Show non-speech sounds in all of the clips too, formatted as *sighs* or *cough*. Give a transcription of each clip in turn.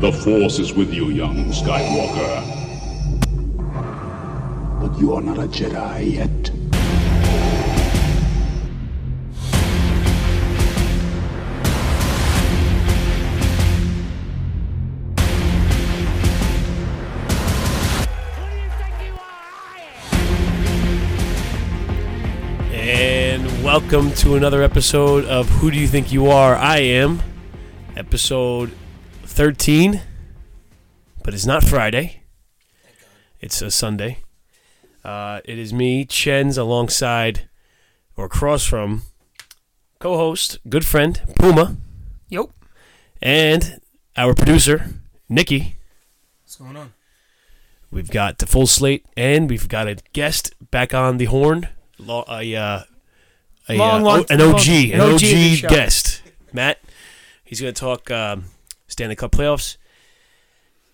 The Force is with you, young Skywalker. But you are not a Jedi yet. And welcome to another episode of Who Do You Think You Are? I am episode 13, but it's not Friday. It's a Sunday. Uh, it is me, Chen's, alongside or across from co host, good friend, Puma, Yep. and our producer, Nikki. What's going on? We've got the full slate, and we've got a guest back on the horn. Lo- A, uh, a, Long, uh, long- o- an OG, long- an an OG OG, of the show. guest, Matt. He's going to talk um, Stanley Cup playoffs,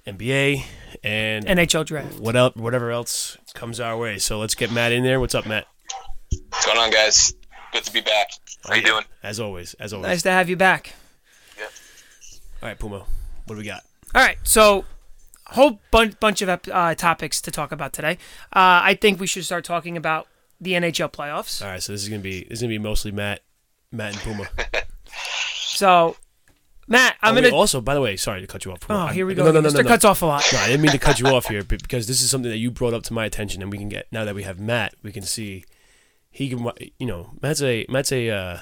NBA, and NHL draft. what el- whatever else comes our way. So let's get Matt in there. What's up, Matt? What's going on, guys? Good to be back. How you Yeah, doing? As always, as always. Nice to have you back. Yep. All right, Puma. What do we got? All right, so whole bunch bunch of uh, topics to talk about today. Uh, I think we should start talking about the NHL playoffs. All right, so this is gonna be this is gonna be mostly Matt, Matt and Puma. *laughs* *laughs* So, Matt, I'm Oh, gonna. also, by the way, sorry to cut you off. Oh, I'm- here we go. No, no, no, Mr. no, no. cuts off a lot. No, I didn't mean to cut you *laughs* off here, but because this is something that you brought up to my attention, and we can get now that we have Matt, we can see he can, you know, Matt's a Matt's a uh,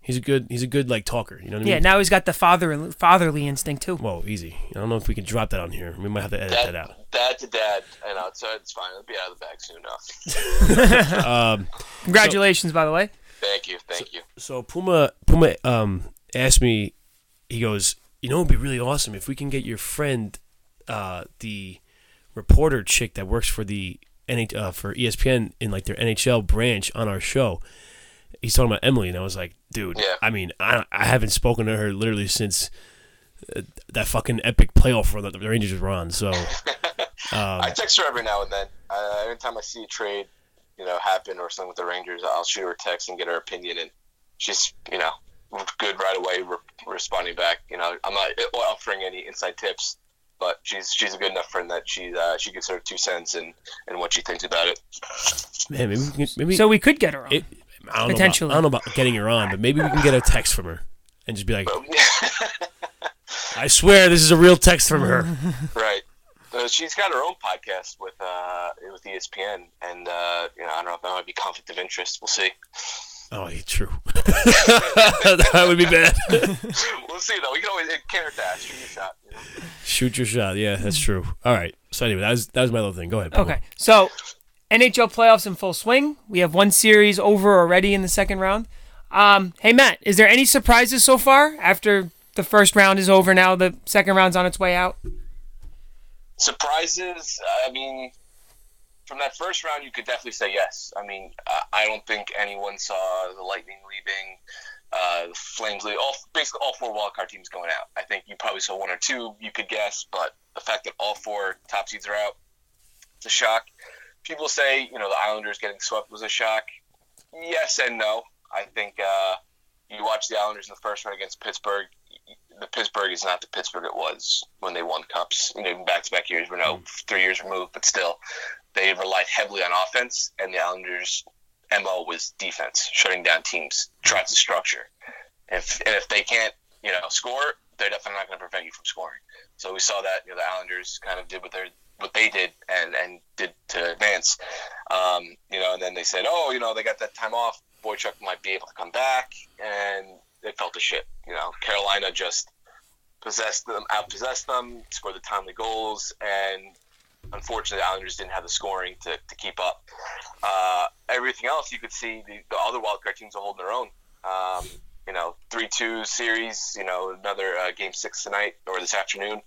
he's a good he's a good like talker. You know what I mean? Yeah, now he's got the father fatherly instinct too. Whoa, easy. I don't know if we can drop that on here. We might have to edit that out. Dad, dad to dad. and outside it's, it's fine. It'll be out of the bag soon enough. *laughs* *laughs* Um, Congratulations, by the way. Thank you, thank you. so Puma Puma um asked me, he goes, you know, it'd be really awesome if we can get your friend, uh, the reporter chick that works for the NH, uh, for ESPN in like their NHL branch on our show. He's talking about Emily, and I was like, dude, Yeah. I mean, I I haven't spoken to her literally since uh, that fucking epic playoff run that the Rangers were on. So *laughs* Um, I text her every now and then. Uh, every time I see a trade, you know, happen or something with the Rangers, I'll shoot her a text and get her opinion, and she's, you know, good right away, re- responding back. You know, I'm not offering any inside tips, but she's she's a good enough friend that she uh, she gives her two cents and and what she thinks about it. man, maybe we can, maybe So we could get her on. it, I don't Potentially. Know about, I don't know about getting her on, but maybe we can get a text from her and just be like, *laughs* I swear this is a real text from her. *laughs* Right. Uh, she's got her own podcast with uh, with ESPN, and uh, you know I don't know if that might be conflict of interest. We'll see. Oh, yeah, true. *laughs* that would be bad. *laughs* We'll see though. We can always it can't hurt to ask. Shoot your shot. You know? Shoot your shot. Yeah, that's true. All right. So anyway, that was that was my little thing. Go ahead. Paul. Okay, so NHL playoffs in full swing. We have one series over already in the second round. Um, hey Matt, is there any surprises so far after the first round is over? Now the second round's on its way out. Surprises. I mean, from that first round, you could definitely say yes. I mean, I- don't think anyone saw the Lightning leaving, uh, the Flames leaving. All basically all four wildcard teams going out. I think you probably saw one or two. You could guess, but the fact that all four top seeds are out, it's a shock. People say you know the Islanders getting swept was a shock. Yes and no. I think uh, you watch the Islanders in the first round against Pittsburgh. The Pittsburgh is not the Pittsburgh it was when they won cups. You know, back to back years. We're no three years removed, but still, they relied heavily on offense, and the Islanders' mo was defense, shutting down teams, tries to structure. If and if they can't, you know, score, they're definitely not going to prevent you from scoring. So we saw that you know the Islanders kind of did what they what they did and and did to advance. Um, you know, and then they said, oh, you know, they got that time off. Boychuk might be able to come back, and they felt the shit. You know, Carolina just possessed them, outpossessed them, scored the timely goals, and unfortunately, the Islanders didn't have the scoring to, to keep up. Uh, everything else, you could see the, the other wildcard teams are holding their own. Um, you know, three-two series. You know, another uh, game six tonight or this afternoon.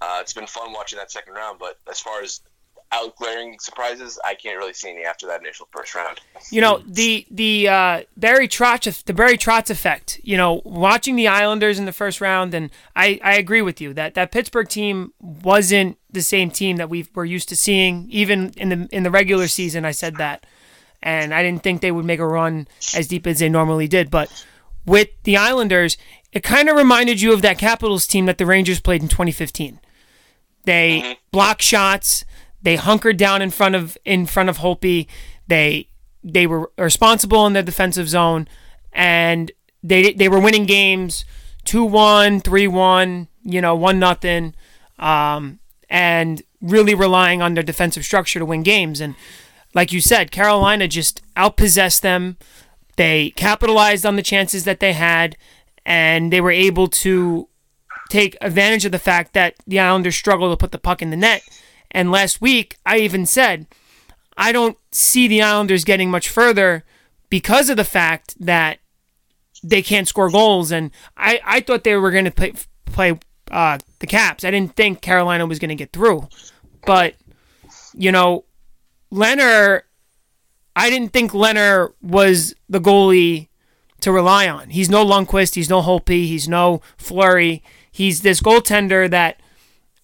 Uh, it's been fun watching that second round, but as far as out glaring surprises, I can't really see any after that initial first round. You know the the uh, Barry Trotz the Barry Trotz effect. You know, watching the Islanders in the first round, and I, I agree with you that that Pittsburgh team wasn't the same team that we were used to seeing. Even in the in the regular season, I said that, and I didn't think they would make a run as deep as they normally did. But with the Islanders, it kind of reminded you of that Capitals team that the Rangers played in 2015. They Mm-hmm. blocked shots. They hunkered down in front of in front of Holtby. They they were responsible in their defensive zone, and they they were winning games 2-1, 3-1, you know, one nothing, um, and really relying on their defensive structure to win games. And like you said, Carolina just outpossessed them. They capitalized on the chances that they had, and they were able to take advantage of the fact that the Islanders struggled to put the puck in the net. And last week, I even said, I don't see the Islanders getting much further because of the fact that they can't score goals. And I, I thought they were going to play, play uh, the Caps. I didn't think Carolina was going to get through. But, you know, Lehner, I didn't think Lehner was the goalie to rely on. He's no Lundqvist. He's no Holtby. He's no Fleury. He's this goaltender that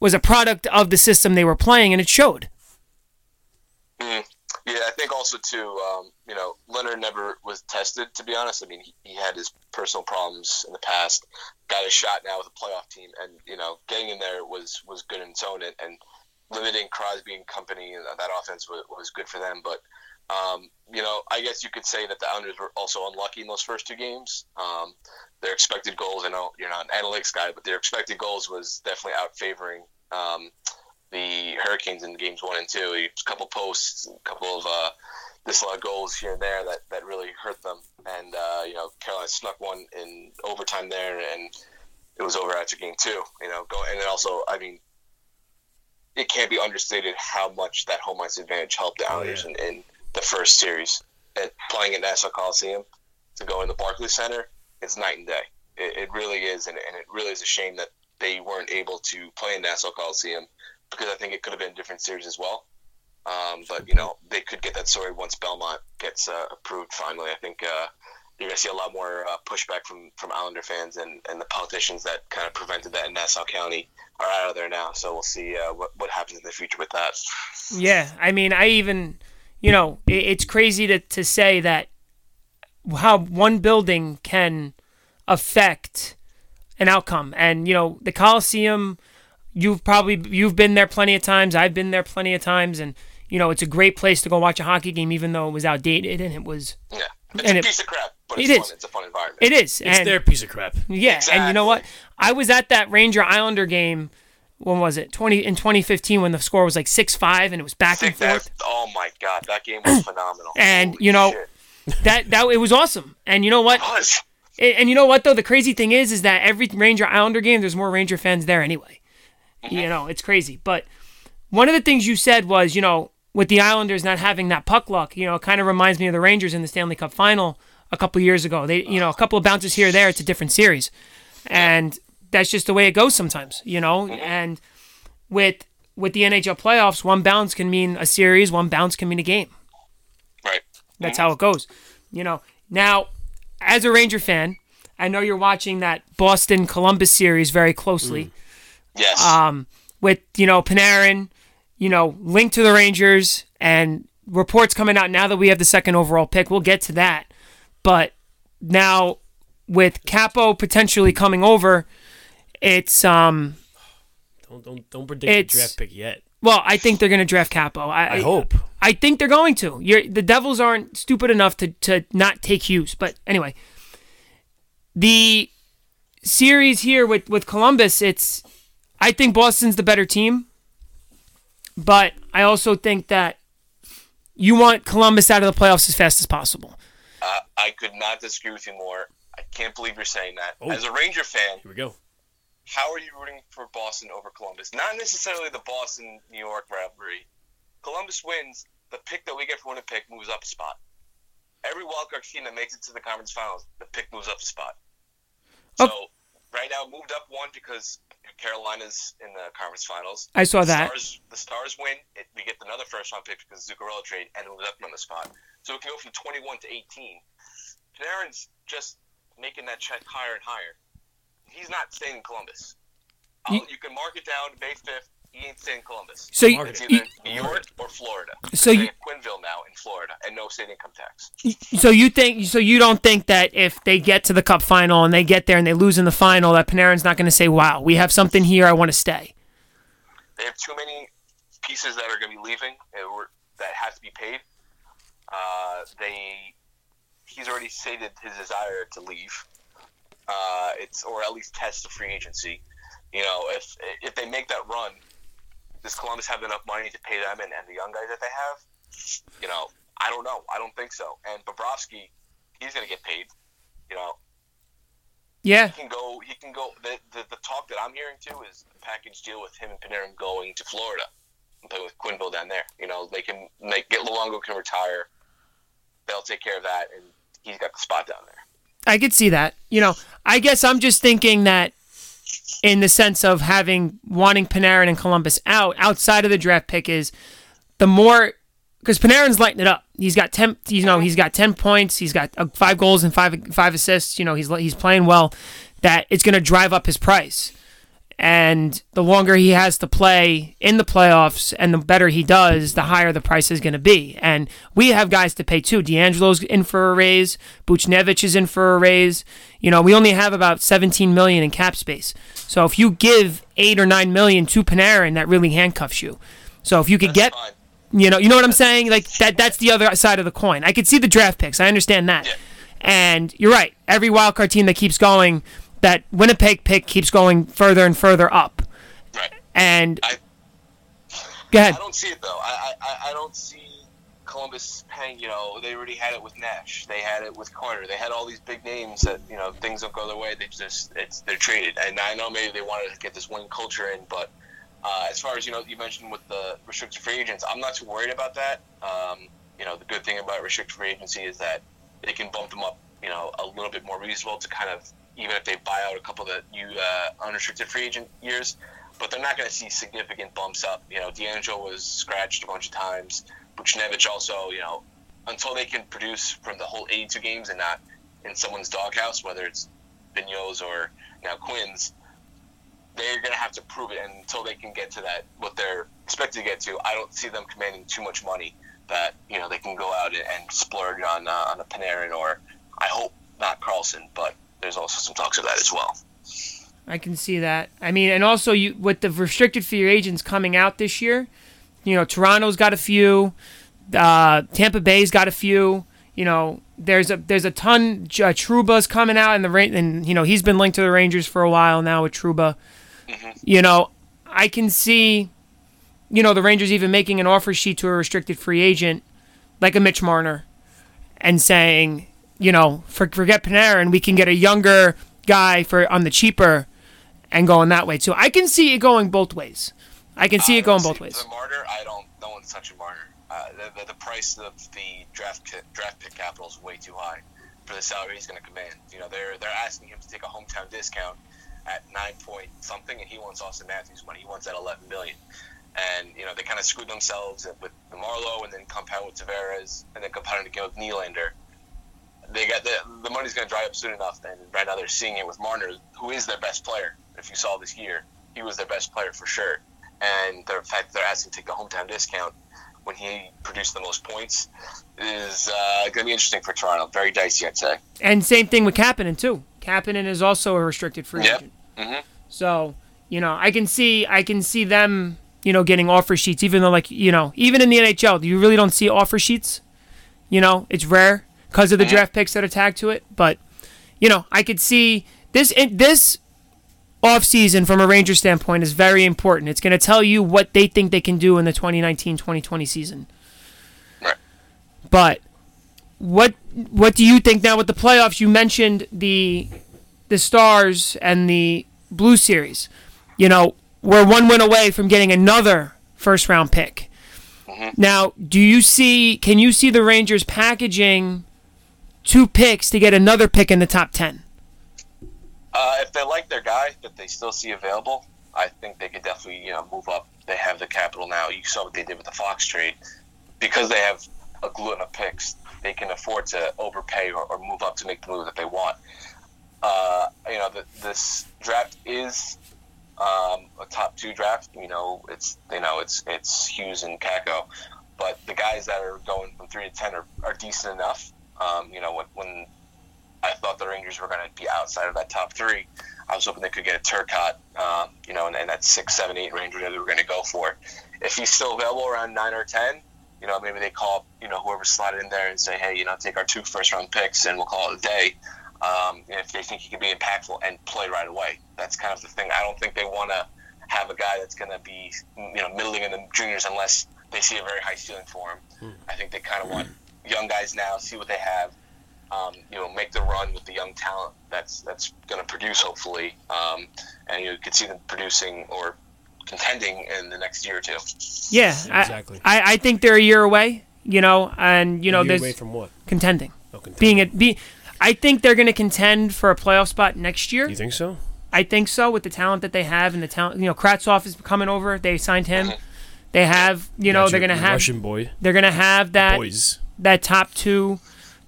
was a product of the system they were playing, and it showed. Mhm. Yeah, I think also too, um, you know, Lehner never was tested. To be honest, I mean, he, he had his personal problems in the past. Got a shot now with a playoff team, and you know, getting in there was was good in its own, and, and limiting Crosby and company and that offense was, was good for them. But um, you know, I guess you could say that the Islanders were also unlucky in those first two games. Um, their expected goals, I know you're not an analytics guy, but their expected goals was definitely out favoring um, the Hurricanes in games one and two. A couple posts, a couple of uh, disallowed goals here and there that, that really hurt them. And uh, you know, Carolina snuck one in overtime there, and it was over after game two. You know, go and then also, I mean, it can't be understated how much that home ice advantage helped the Islanders in, in the first series. And playing at Nassau Coliseum to go in the Barclays Center, it's night and day. It, it really is, and, and it really is a shame that they weren't able to play in Nassau Coliseum because I think it could have been a different series as well. Um, but you know they could get that story once Belmont gets uh, approved finally. I think uh, you're gonna see a lot more uh, pushback from from Islander fans and, and the politicians that kind of prevented that in Nassau County are out of there now. So we'll see uh, what what happens in the future with that. Yeah, I mean, I even, you know, it, it's crazy to, to say that how one building can affect an outcome. And, you know, the Coliseum, you've probably, you've been there plenty of times. I've been there plenty of times. And, you know, it's a great place to go watch a hockey game, even though it was outdated and it was, Yeah, it's And a it- piece of crap, but it it's is. fun. It's a fun environment. it is. It's and, their piece of crap. Yeah, and you know what? I was at that Ranger Islander game. When was it? Twenty in 2015 when the score was like six five and it was back and Think that, forth. oh my god, that game was *clears throat* phenomenal. And, Holy you know, shit. That that it was awesome. And you know what? It was. And, and you know what though? The crazy thing is, is that every Ranger Islander game, there's more Ranger fans there anyway. Mm-hmm. You know, it's crazy. But one of the things you said was, you know, with the Islanders not having that puck luck, you know, it kind of reminds me of the Rangers in the Stanley Cup final a couple years ago. They, you know, a couple of bounces here or there, it's a different series, and that's just the way it goes sometimes. You know, mm-hmm. and with with the NHL playoffs, one bounce can mean a series, one bounce can mean a game. Right. That's mm-hmm. how it goes. You know, now as a Ranger fan, I know you're watching that Boston Columbus series very closely mm. Yes. um, with, you know, Panarin, you know, linked to the Rangers and reports coming out now that we have the second overall pick. We'll get to that. But now with Capo potentially coming over, it's um Don't don't don't predict the It's- draft pick yet. well, I think they're going to draft Capo. I, I hope. I think they're going to. You're, the Devils aren't stupid enough to, to not take Hughes. But anyway, the series here with, with Columbus, it's I think Boston's the better team. But I also think that you want Columbus out of the playoffs as fast as possible. Uh, I could not disagree with you more. I can't believe you're saying that. Oh. As a Ranger fan, Here we go. How are you rooting for Boston over Columbus? Not necessarily the Boston New York rivalry. Columbus wins, the pick that we get for winning pick moves up a spot. Every wildcard team that makes it to the conference finals, the pick moves up a spot. So Oh. right now, moved up one because Carolina's in the conference finals. I saw The that. Stars, the Stars win. It, we get another first round pick because Zuccarello trade, and it moves up another spot. So it can go from 21 to 18. Panarin's just making that check higher and higher. He's not staying in Columbus. You- you can mark it down May 5th. he ain't staying in Columbus. So you, It's you- either New York or Florida. So you- have Quenneville now in Florida, and no state income tax. so you think so you don't think that if they get to the cup final and they get there and they lose in the final that Panarin's not going to say, "Wow, we have something here. I want to stay." They have too many pieces that are going to be leaving that have to be paid. Uh, they he's already stated his desire to leave. Uh, it's or at least test the free agency. You know, if if they make that run, does Columbus have enough money to pay them and, and the young guys that they have? You know, I don't know. I don't think so. And Bobrovsky, he's going to get paid. You know, Yeah, he can go. He can go. The, the the talk that I'm hearing too is a package deal with him and Panarin going to Florida and play with Quenneville down there. You know, they can make get Luongo can retire. They'll take care of that, and he's got the spot down there. I could see that. You know, I guess I'm just thinking that in the sense of having wanting Panarin and Columbus out outside of the draft pick is the more because Panarin's lighting it up. He's got ten. You know, he's got ten points. He's got uh, five goals and five five assists. You know, he's he's playing well. That it's going to drive up his price. And the longer he has to play in the playoffs and the better he does, the higher the price is going to be. And we have guys to pay too. DeAngelo's in for a raise. Buchnevich is in for a raise. You know, we only have about 17 million in cap space. So if you give eight or nine million to Panarin, that really handcuffs you. So if you could get, Fine. you know, you know what I'm saying? Like that. That's the other side of the coin. I could see the draft picks. I understand that. Yeah. And you're right. Every wild card team that keeps going, that Winnipeg pick keeps going further and further up. Right. And I- go ahead. I don't see it though. I, I, I don't see Columbus paying. You know, they already had it with Nash. They had it with Carter. They had all these big names that you know things don't go their way. They just it's they're traded. And I know maybe they wanted to get this winning culture in, but uh, as far as you know, you mentioned with the restricted free agents, I'm not too worried about that. Um, you know, the good thing about restricted free agency is that they can bump them up. You know, a little bit more reasonable to kind of even if they buy out a couple of the you uh, unrestricted free agent years but they're not going to see significant bumps up. You know, DeAngelo was scratched a bunch of times. Buchnevich also, you know, until they can produce from the whole 82 games and not in someone's doghouse, whether it's Vigneault's or now Quinn's, they're going to have to prove it. And until they can get to that, what they're expected to get to, I don't see them commanding too much money that, you know, they can go out and, and splurge on, uh, on a Panarin or, I hope, not Carlson, but there's also some talks of that as well. I can see that. I mean, and also you with the restricted free agents coming out this year, you know, Toronto's got a few, uh, Tampa Bay's got a few. You know, there's a there's a ton. Uh, Trouba's coming out, and the and you know he's been linked to the Rangers for a while now with Truba. You know, I can see, you know, the Rangers even making an offer sheet to a restricted free agent like a Mitch Marner, and saying, you know, for, forget Panarin, we can get a younger guy for on the cheaper, and going that way too. I can see it going both ways. I can see I it going don't both ways. The Marner, I don't. No one's touching Marner. Uh, the, the, the price of the draft draft pick capital is way too high for the salary he's going to command. You know, they're they're asking him to take a hometown discount at nine point something, and he wants Auston Matthews money. He wants that eleven million. And you know they kind of screwed themselves with the Marleau, and then compound with Tavares, and then compounded again with Nylander. They got the the money's going to dry up soon enough, and right now they're seeing it with Marner, who is their best player. If you saw this year, he was their best player for sure. And the fact that they're asking to take a hometown discount when he produced the most points is uh, going to be interesting for Toronto. Very dicey, I'd say. And same thing with Kapanen too. Kapanen is also a restricted free Yep. agent. Mhm. So you know, I can see I can see them you know getting offer sheets, even though like you know even in the NHL, you really don't see offer sheets. You know, it's rare because of the draft picks that are tagged to it. But you know, I could see this in, this offseason from a Ranger standpoint is very important. It's going to tell you what they think they can do in the 2019-2020 season. Right. But what what do you think now with the playoffs? You mentioned the the Stars and the Blue Series. You know, we're one win away from getting another first round pick. Mm-hmm. Now, do you see? Can you see the Rangers packaging two picks to get another pick in the top ten? Uh, if they like their guy that they still see available, I think they could definitely you know move up. They have the capital now. You saw what they did with the Fox trade because they have a glutton of picks. They can afford to overpay or, or move up to make the move that they want. Uh, you know, the, this draft is um, a top two draft. You know, it's you know it's it's Hughes and Kakko, but the guys that are going from three to ten are, are decent enough. Um, you know, when, when I thought the Rangers were going to be outside of that top three, I was hoping they could get a Turcotte, um, you know, and, and that six, seven, eight range where they were going to go for. If he's still available around nine or ten, you know, maybe they call, you know, whoever slotted in there and say, hey, you know, take our two first round picks and we'll call it a day. Um, if they think he can be impactful and play right away, that's kind of the thing. I don't think they want to have a guy that's going to be, you know, middling in the juniors unless they see a very high ceiling for him. Hmm. I think they kind of want young guys now, see what they have, um, you know, make the run with the young talent that's that's going to produce hopefully, um, and you could see them producing or contending in the next year or two. Yeah, exactly. I, I think they're a year away. You know, and you know, there's away from what contending. Oh, contending. Being a be, I think they're going to contend for a playoff spot next year. You think so? I think so with the talent that they have and the talent. You know, Kravtsov is coming over. They signed him. Mm-hmm. They have, you know, they're going to have Russian boy. They're going to have that Boys. That top two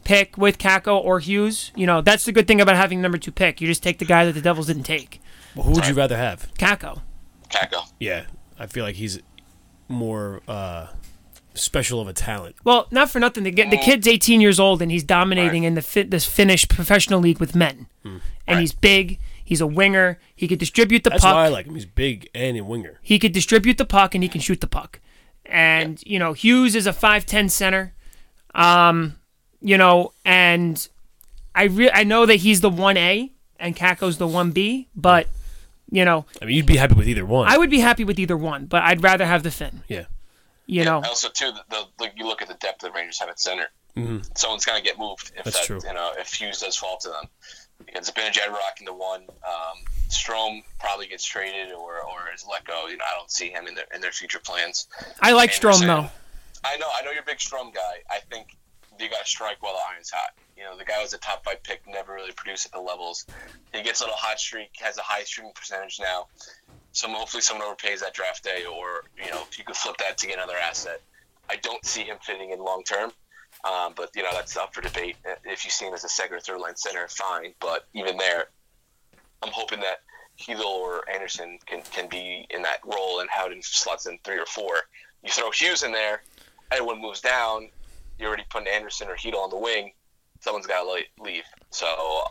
pick with Kakko or Hughes. You know, that's the good thing about having number two pick. You just take the guy that the Devils didn't take. Well, who would you rather have? Kakko. Kakko. Yeah, I feel like he's more uh, special of a talent. Well, not for nothing. The, the kid's 18 years old and he's dominating right. in the fit, this Finnish professional league with men. Hmm. And right. he's big. He's a winger. He could distribute the That's puck. That's why I like him. He's big and a winger. He could distribute the puck and he can shoot the puck. And yeah. you know, Hughes is a 5'10 center. Um, you know, and I re- I know that he's the 1A and Kakko's the 1B, but you know, I mean, you'd be happy with either one. I would be happy with either one, but I'd rather have the Finn. Yeah. You yeah, know. Also, too, the, the, you look at the depth the Rangers have at center. Mm-hmm. Someone's gonna get moved if That's that, true. you know, if Hughes does fall to them. It's been Because Zibanejad rocking the one, um, Strome probably gets traded or, or is let go. You know, I don't see him in their in their future plans. I like Strome though. I know, I know you're a big Strome guy. I think you got to strike while the iron's hot. You know, the guy was a top five pick, never really produced at the levels. He gets a little hot streak, has a high shooting percentage now. So hopefully someone overpays that draft day, or you know, if you could flip that to get another asset. I don't see him fitting in long term. Um, but you know that's up for debate. If you see him as a second or third line center, fine. But even there, I'm hoping that Chytil or Andersson can, can be in that role, and Howden slots in three or four. You throw Hughes in there, everyone moves down. You're already putting Andersson or Chytil on the wing. Someone's got to leave. So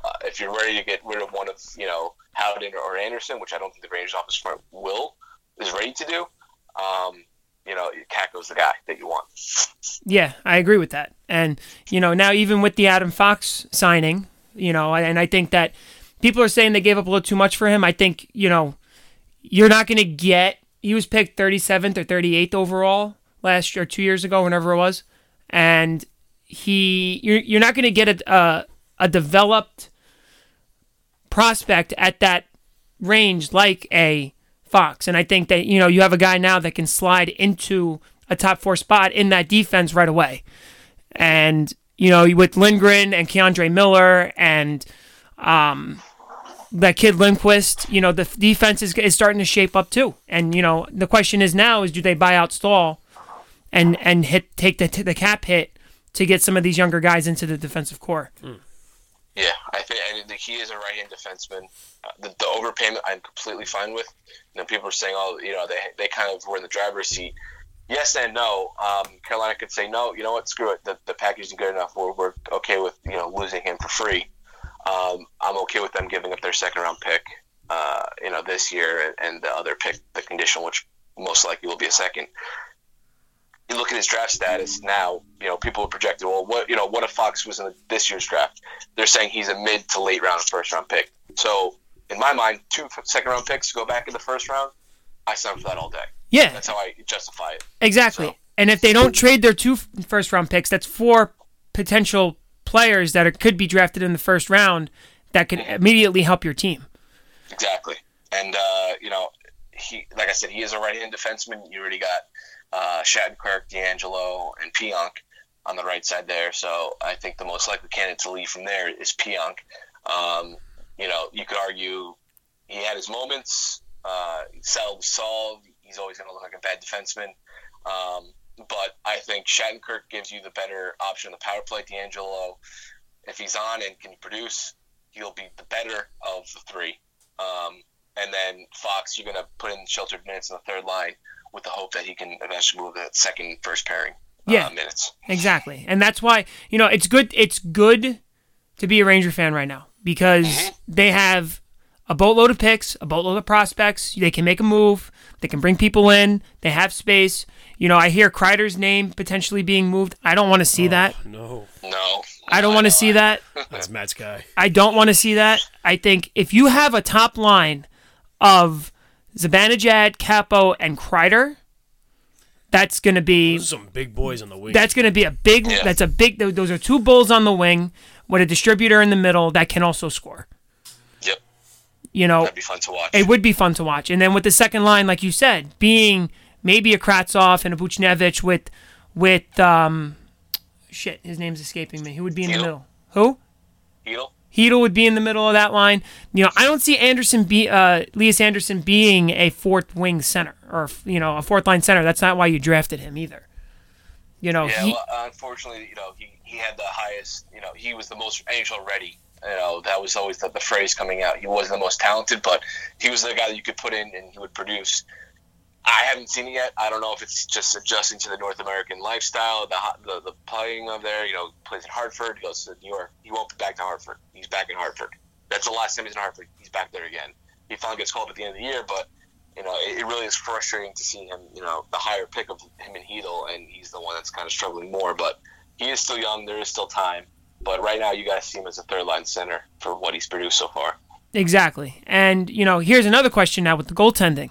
uh, if you're ready to get rid of one of you know Howden or Andersson, which I don't think the Rangers office front will is ready to do, um, you know, Kakko's the guy that you want. Yeah, I agree with that. And, you know, now even with the Adam Fox signing, you know, and I think that people are saying they gave up a little too much for him. I think, you know, you're not going to get, he was picked 37th or 38th overall last year, two years ago, whenever it was. And he, you're, you're not going to get a, a, a developed prospect at that range like a Fox. And I think that, you know, you have a guy now that can slide into a top four spot in that defense right away. And, you know, with Lindgren and K'Andre Miller and um, that kid Lindquist, you know, the defense is, is starting to shape up too. And, you know, the question is now is do they buy out Staal and, and hit take the, the cap hit to get some of these younger guys into the defensive core? Mm. Yeah, I think, I think he is a right-hand defenseman. Uh, the, the, overpayment, I'm completely fine with. You know, people are saying, "Oh, you know, they they kind of were in the driver's seat." Yes and no. Um, Carolina could say, "No, you know what? Screw it. The, the package isn't good enough. We're, we're okay with you know losing him for free. Um, I'm okay with them giving up their second-round pick, uh, you know, this year and, and the other pick, the conditional, which most likely will be a second." You look at his draft status now, you know, people are projected, well, what, you know, what if Fox was in this year's draft? They're saying he's a mid to late round first round pick. So, in my mind, two second round picks go back in the first round. I sign for that all day. Yeah. That's how I justify it. Exactly. So. And if they don't trade their two first round picks, that's four potential players that are, could be drafted in the first round that could immediately help your team. Exactly. And, uh, you know, he, like I said, he is a right hand defenseman. You already got uh, Shattenkirk, DeAngelo, and Pionk on the right side there. So I think the most likely candidate to leave from there is Pionk. Um, you know, you could argue he had his moments. Uh, solved. He's always going to look like a bad defenseman. Um, but I think Shattenkirk gives you the better option on the power play. DeAngelo, if he's on and can produce, he'll be the better of the three. Um, and then Fox, you're gonna put in sheltered minutes in the third line with the hope that he can eventually move the second first pairing Yeah. uh, minutes. Exactly. And that's why, you know, it's good it's good to be a Ranger fan right now because they have a boatload of picks, a boatload of prospects. They can make a move. They can bring people in. They have space. You know, I hear Kreider's name potentially being moved. I don't want to see that. No, No, I don't want to see that. *laughs* that's Matt's guy. I don't want to see that. I think if you have a top line of Zibanejad, Capo, and Kreider, that's going to be Those are some big boys on the wing. that's going to be a big. Yeah. That's a big. Those are two bulls on the wing with a distributor in the middle that can also score. Yep, You know, that'd be fun to watch. it would be fun to watch. And then with the second line, like you said, being maybe a Kravtsov and a Buchnevich with with um, shit, his name's escaping me. Who would be in the middle? Who? Chytil? Chytil would be in the middle of that line. You know, I don't see Andersson be uh, Elias Andersson being a fourth wing center or you know a fourth line center. That's not why you drafted him either. You know, Yeah, he, well, unfortunately, you know, he, he had the highest, you know, he was the most NHL ready. You know, that was always the, the phrase coming out. He wasn't the most talented, but he was the guy that you could put in and he would produce. I haven't seen it yet. I don't know if it's just adjusting to the North American lifestyle, the the, the playing of there. You know, plays in Hartford, goes to New York. He won't be back to Hartford. He's back in Hartford. That's the last time he's in Hartford. He's back there again. He finally gets called at the end of the year, but you know, it, it really is frustrating to see him. You know, the higher pick of him and Chytil, and he's the one that's kind of struggling more. But he is still young. There is still time. But right now, you to see him as a third line center for what he's produced so far. exactly. And you know, here's another question now with the goaltending.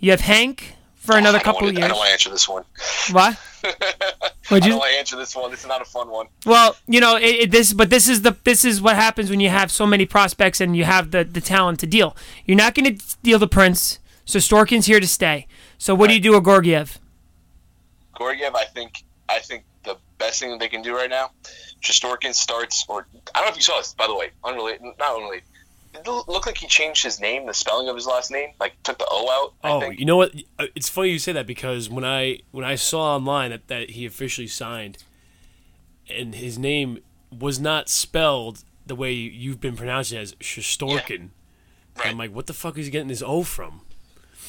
You have Hank for another don't couple wanna- of I don't want to answer this one. What? *laughs* Would you? I don't want to answer this one. This is not a fun one. Well, you know, it, it, this, but this is the this is what happens when you have so many prospects and you have the the talent to deal. You're not going to deal the Prince, so Storkin's here to stay. So what do you do with Georgiev? Georgiev, I think I think the best thing that they can do right now, Shostorkin starts, or I don't know if you saw this, by the way, unrelated, not unrelated. It looked like he changed his name, the spelling of his last name, like took the O out. I Oh, think. you know what? Uh, It's funny you say that because when I when I saw online that, that he officially signed, and his name was not spelled the way you've been pronouncing it as Shostorkin. Right. I'm like, what the fuck is he getting this O from?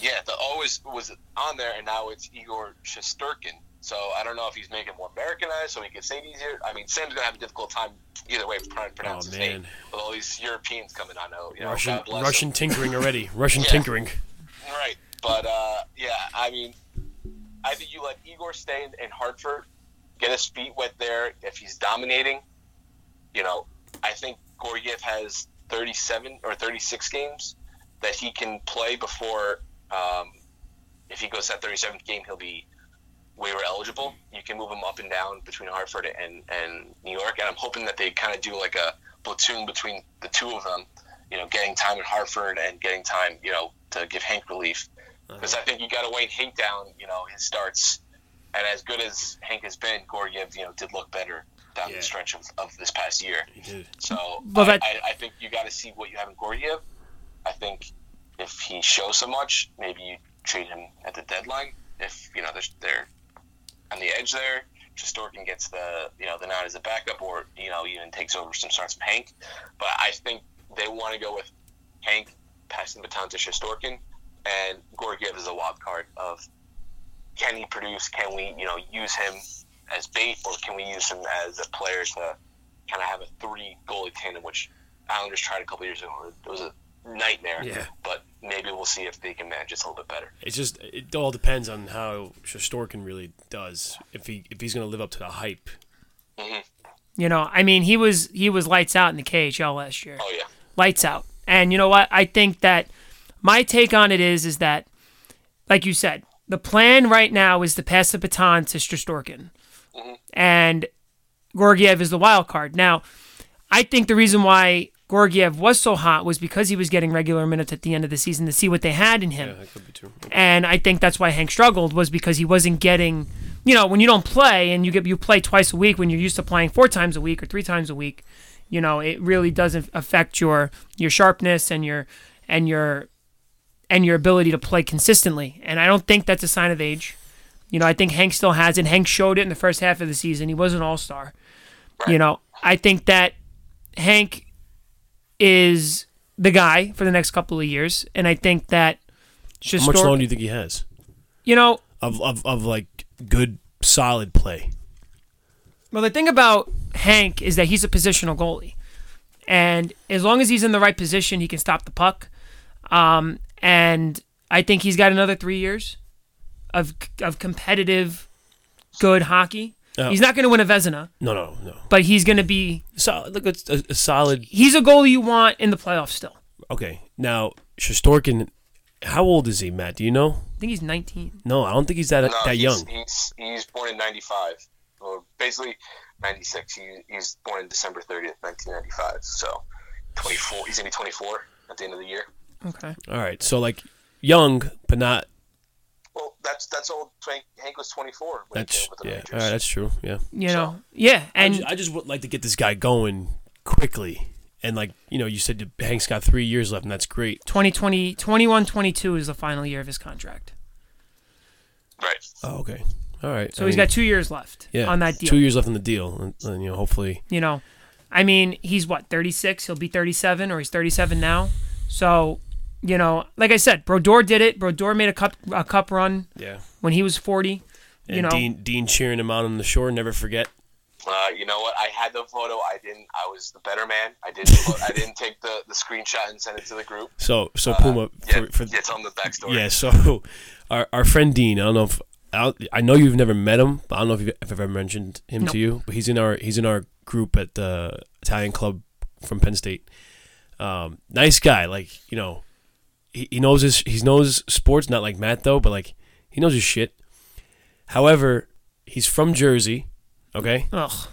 Yeah, the O is, was on there, and now it's Igor Shosturkin. So I don't know if he's making more Americanized so he can say it easier. I mean, Sam's gonna have a difficult time either way of trying to pronounce Oh, his man. name with all these Europeans coming on. Oh, you know, Russian Russian them. tinkering *laughs* already. Russian Yeah. tinkering. Right, but uh, yeah, I mean, I think you let Igor stay in, in Hartford, get his feet wet there. If he's dominating, you know, I think Georgiev has 37 or 36 games that he can play before. Um, if he goes that 37th game, he'll be waiver eligible. You can move them up and down between Hartford and, and New York, and I'm hoping that they kind of do like a platoon between the two of them. You know, getting time in Hartford and getting time, you know, to give Hank relief. Uh-huh. Because I think you got to weigh Hank down. You know, his starts, and as good as Hank has been, Georgiev, you know, did look better down Yeah. the stretch of, of this past year. He did. So Well, I, that- I, I think you got to see what you have in Georgiev. I think if he shows so much, maybe you trade him at the deadline. If you know they're, they're on the edge there, Shostorkin gets the you know the nod as a backup, or you know even takes over some starts from Hank. But I think they want to go with Hank passing the baton to Shostorkin, and Georgiev is a wild card of can he produce? Can we you know use him as bait, or can we use him as a player to kind of have a three goalie tandem, which Islanders tried a couple years ago. It was a nightmare. Yeah. But maybe we'll see if they can manage this a little bit better. It's just it all depends on how Shostorkin really does. If he if he's gonna live up to the hype. Mm-hmm. You know, I mean, he was he was lights out in the KHL last year. Oh yeah. lights out. And you know what? I think that my take on it is is that, like you said, the plan right now is to pass the baton to Shostorkin, mm-hmm. and Georgiev is the wild card. Now, I think the reason why Georgiev was so hot was because he was getting regular minutes at the end of the season to see what they had in him. Yeah, that could be true. And I think that's why Hank struggled was because he wasn't getting, you know, when you don't play and you get you play twice a week when you're used to playing four times a week or three times a week, you know, it really doesn't affect your your sharpness and your and your and your ability to play consistently. And I don't think that's a sign of age. You know, I think Hank still has it. Hank showed it in the first half of the season. He was an all star. You know, I think that Hank is the guy for the next couple of years, and I think that How much longer do you think he has you know, of of, of like good solid play? Well, the thing about Hank is that he's a positional goalie, and as long as he's in the right position, he can stop the puck. Um, and I think he's got another three years of of competitive, good hockey. Oh. He's not going to win a Vezina, No, no, no. but he's going to be. So look, it's a, a solid. He's a goalie you want in the playoffs still. Okay, now Shostorkin, how old is he, Matt? Do you know? I think he's 19. No, I don't think he's that No, that he's, young. He's he's born in '95, or basically '96. He, he's born in December 30th, 1995. So 24. He's gonna be 24 at the end of the year. Okay. All right, so like young, but not. Well, that's that's old. Hank, Hank was 24 when That's he with the yeah. Rangers. All right, that's true. Yeah. You know, yeah, And and I just, would like to get this guy going quickly, and like you know, you said Hank's got three years left, and that's great. 2020, 21, 22 is the final year of his contract. right. Oh, okay. All right. So I he's mean, got two years left yeah, on that deal. Two years left on the deal, and, and, you know, hopefully, You know, I mean, he's what 36. He'll be 37, or he's 37 now. So, you know, like I said, Brodeur did it. Brodeur made a cup a cup run yeah. when he was 40. And you know, Dean Dean cheering him out on the shore. Never forget. Uh, you know what? I had the photo. I didn't. I was the better man. I didn't. *laughs* I didn't take the, the screenshot and send it to the group. So so Puma Uh, Yeah, for, for yeah, tell them the backstory. yeah. So *laughs* our our friend Dean. I don't know if I, I know you've never met him. But I don't know if, you've, if I've ever mentioned him Nope. to you. But he's in our he's in our group at the Italian club from Penn State. Um, nice guy. Like you know, he, he knows his he knows sports. Not like Matt though, but like he knows his shit. However, he's from Jersey. Okay, ugh.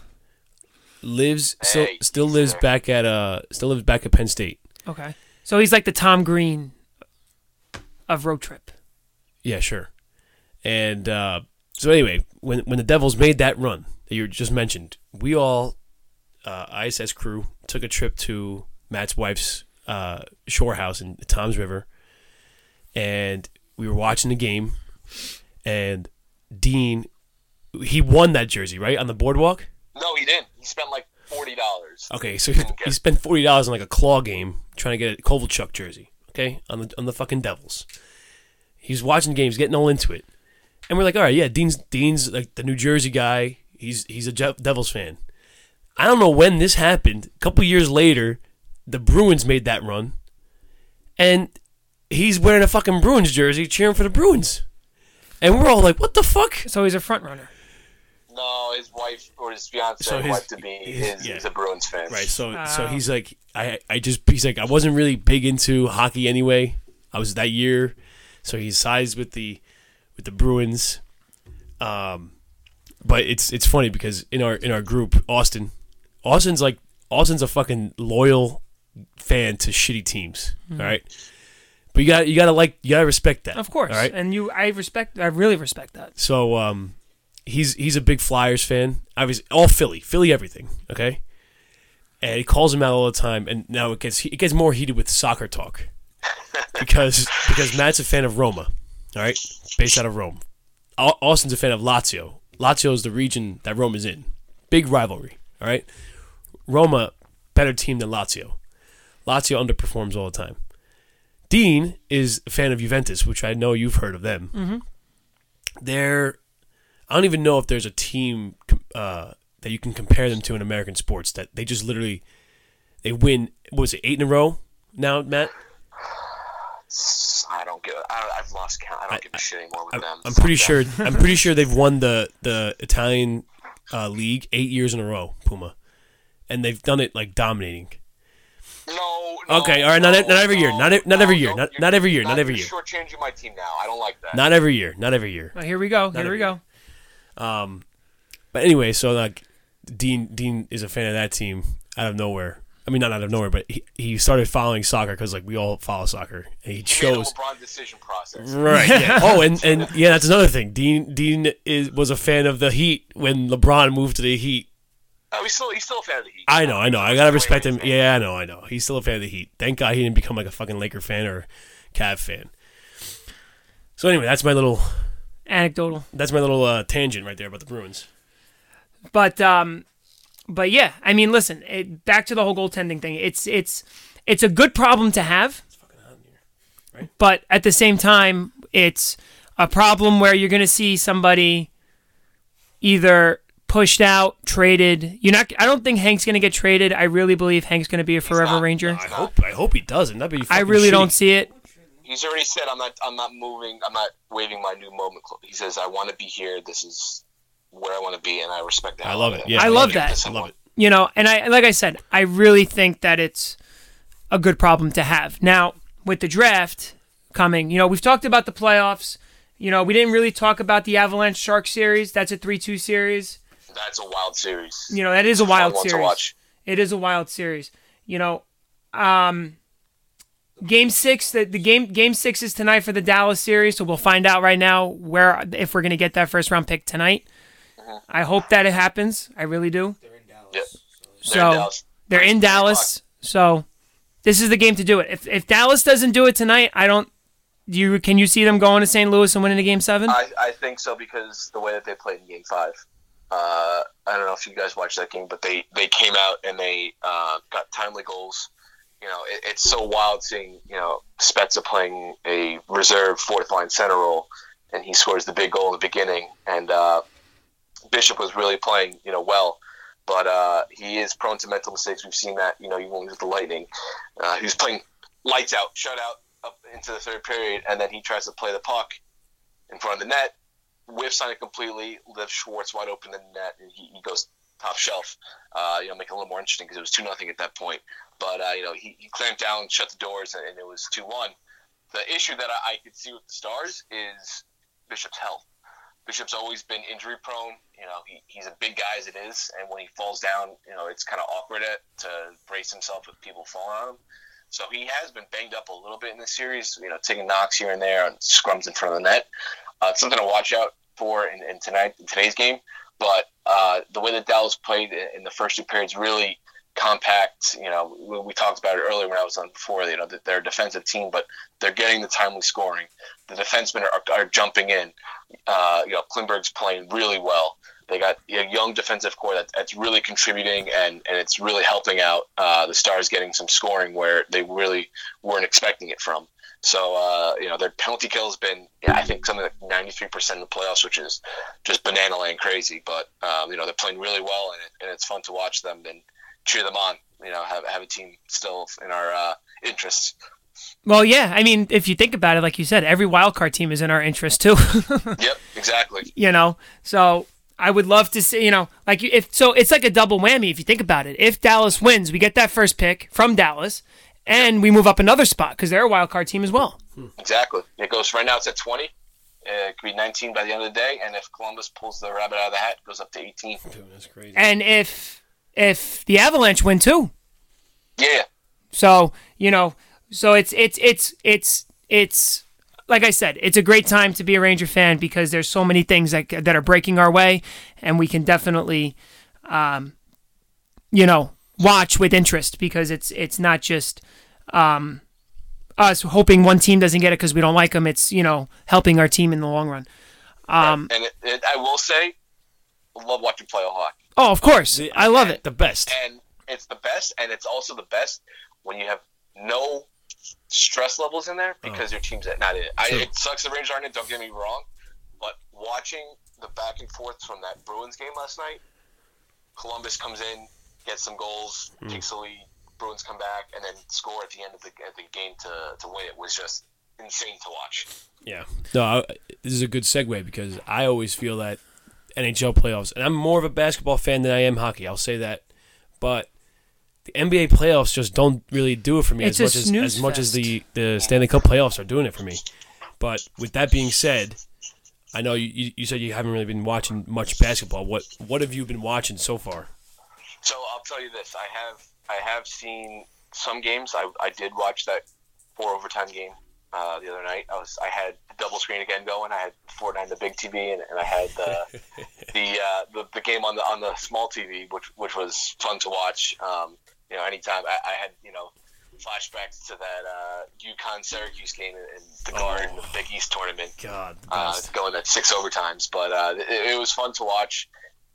lives still Hey, still lives there. back at uh still lives back at Penn State. Okay. So he's like the Tom Green of road trip. Yeah, sure. And uh, so anyway, when when the Devils made that run that you just mentioned, we all uh, ISS crew took a trip to Matt's wife's uh, shore house in the Tom's River, and we were watching the game, and Dean, he won that jersey right on the boardwalk. No, he didn't. He spent like forty dollars. Okay, so he, he spent forty dollars on like a claw game trying to get a Kovalchuk jersey. Okay, on the on the fucking Devils. He was watching games, getting all into it, and we're like, all right, yeah, Dean's Dean's like the New Jersey guy. He's he's a Devils fan. I don't know when this happened. A couple years later, the Bruins made that run, and he's wearing a fucking Bruins jersey, cheering for the Bruins, and we're all like, what the fuck? So he's a front runner. No, his wife or his fiance So his- wife to be his- is, yeah. is a Bruins fan. Right. So so Oh. he's like I I just he's like I wasn't really big into hockey anyway. I was that year, so he sides with the with the Bruins. Um, but it's it's funny because in our in our group, Austin, Austin's like Austin's a fucking loyal fan to shitty teams. Hmm. all right. But you got you gotta like you gotta respect that. Of course. All right. And you I respect I really respect that. So um, he's he's a big Flyers fan. Obviously, all Philly, Philly everything. Okay, and he calls him out all the time. And now it gets it gets more heated with soccer talk *laughs* because because Matt's a fan of Roma. All right, based out of Rome. Austin's a fan of Lazio. Lazio is the region that Rome is in. Big rivalry. All right, Roma better team than Lazio. Lazio underperforms all the time. Dean is a fan of Juventus, which I know you've heard of them. Mm-hmm. They're I don't even know if there's a team uh, that you can compare them to in American sports that they just literally they win. What was it eight in a row now, Matt? I don't give. I, I've lost count. I don't give a shit anymore with I'm, them. I'm pretty them. sure. I'm pretty sure they've won the the Italian uh, league eight years in a row. Puma, and they've done it like dominating. No, no. Okay, all right, not no, not every year, not e- not no, every year, don't- not- every year, not every you're year. Shortchanging my team now. I don't like that. Not every year. Not every year. Well, here we go. Here we go. Um, But anyway, so like Dean Dean is a fan of that team out of nowhere. I mean, not out of nowhere, but he, he started following soccer because like we all follow soccer, and he He made a chose LeBron decision process. right. Yeah. *laughs* Oh, and and yeah, that's another thing. Dean Dean is was a fan of the Heat when LeBron moved to the Heat. Oh, he's still he's still a fan of the Heat. I know, I know. I gotta respect him. Yeah, I know, I know. He's still a fan of the Heat. Thank God he didn't become like a fucking Laker fan or Cav fan. So anyway, that's my little Anecdotal. that's my little uh, tangent right there about the Bruins. But um, but yeah, I mean, listen, it, back to the whole goaltending thing. It's it's it's a good problem to have, It's fucking out on Here, right? but at the same time, it's a problem where you're going to see somebody either pushed out, traded. You're not. I don't think Hank's going to get traded. I really believe Hank's going to be a forever not. Ranger. I hope I hope he doesn't. That'd be. I fucking really don't see it. He's already said I'm not. I'm not moving. I'm not waving my new moment. club. He says I want to be here. This is where I want to be, and I respect that. I love it. Yeah, I love that. I love it. you know, and I like I said, I really think that it's a good problem to have. Now, with the draft coming, you know, we've talked about the playoffs. You know, we didn't really talk about the Avalanche Shark series. That's a 3-2 series. That's a wild series. You know, that is a wild one to series. watch. It is a wild series. You know, um Game 6 the, the game game 6 is tonight for the Dallas series, so we'll find out right now where if we're going to get that first round pick tonight. Uh-huh. I hope that it happens. I really do. Yep. So They're in Dallas. So they're in Dallas, so this is the game to do it. If if Dallas doesn't do it tonight, I don't. Do you can you see them going to St. Louis and winning a game seven? I, I think so because the way that they played in Game Five. Uh, I don't know if you guys watched that game, but they, they came out and they uh, got timely goals. You know, it, it's so wild seeing you know Spezza playing a reserve fourth line center role, and he scores the big goal in the beginning. And uh, Bishop was really playing you know well, but uh, he is prone to mental mistakes. We've seen that you know even with the Lightning. Uh, he playing lights out, shut out up into the third period, and then he tries to play the puck in front of the net, whiffs on it completely, lifts Schwartz wide open in the net, and he, he goes top shelf. Uh, you know, make it a little more interesting because it was two nothing at that point. But uh, you know, he, he clamped down, shut the doors, and, and it was two one. The issue that I, I could see with the Stars is Bishop's health. Bishop's always been injury prone. You know, he, he's a big guy as it is, and when he falls down, you know, it's kind of awkward at, to brace himself with people falling on him. So he has been banged up a little bit in this series, you know, taking knocks here and there and scrums in front of the net. Uh, something to watch out for in, in tonight in today's game. But uh, the way that Dallas played in, the first two periods really compact. You know, we, we talked about it earlier when I was on before. You know, that they're a defensive team, but they're getting the timely scoring. The defensemen are, are jumping in. Uh, you know, Klingberg's playing really well. They got a young defensive core that, that's really contributing and, and it's really helping out uh, the Stars getting some scoring where they really weren't expecting it from. So, uh, you know, their penalty kill has been, yeah, I think, something like 93% in the playoffs, which is just banana land crazy. But, um, you know, they're playing really well and, it, and it's fun to watch them and cheer them on, you know, have, have a team still in our uh, interests. Well, yeah. I mean, if you think about it, like you said, every wild card team is in our interest too. *laughs* Yep, exactly. you know, so I would love to see, you know, like if so, it's like a double whammy if you think about it. If Dallas wins, we get that first pick from Dallas, and we move up another spot because they're a wild card team as well. Exactly. It goes right now. It's at twenty. Uh, it could be nineteen by the end of the day, and if Columbus pulls the rabbit out of the hat, it goes up to eighteen. Dude, that's crazy. And if if the Avalanche win too, Yeah, so you know, so it's it's it's it's it's like I said, it's a great time to be a Ranger fan because there's so many things that that are breaking our way, and we can definitely, um, you know, watch with interest because it's it's not just um, us hoping one team doesn't get it because we don't like them. It's you know helping our team in the long run. Um, and it, it, I will say, I love watching playoff hockey, oh, of course, I love it. The best. and it's the best, and it's also the best when you have no stress levels in there because your team's not in it. I, it sucks the Rangers aren't in. it, Don't get me wrong, but watching the back and forth from that Bruins game last night, Columbus comes in, gets some goals, hmm. takes the lead. Bruins come back and then score at the end of the, at the game to, to win it was just insane to watch. Yeah. No, I, this is a good segue because I always feel that NHL playoffs, and I'm more of a basketball fan than I am hockey. I'll say that, but the NBA playoffs just don't really do it for me It's as much as snooze as much as the the Stanley Cup playoffs are doing it for me. But with that being said, I know you, you- you said you haven't really been watching much basketball. What what have you been watching so far? So I'll tell you this: I have I have seen some games. I, I did watch that four overtime game uh, the other night. I was I had the double screen again going. I had Fortnite on the big TV, and, and I had the *laughs* the, uh, the the game on the on the small TV, which which was fun to watch. Um, you know, anytime I, I had you know flashbacks to that uh, UConn Syracuse game in, in the Garden, the Big East tournament God, uh, going at six overtimes. But uh, it, it was fun to watch.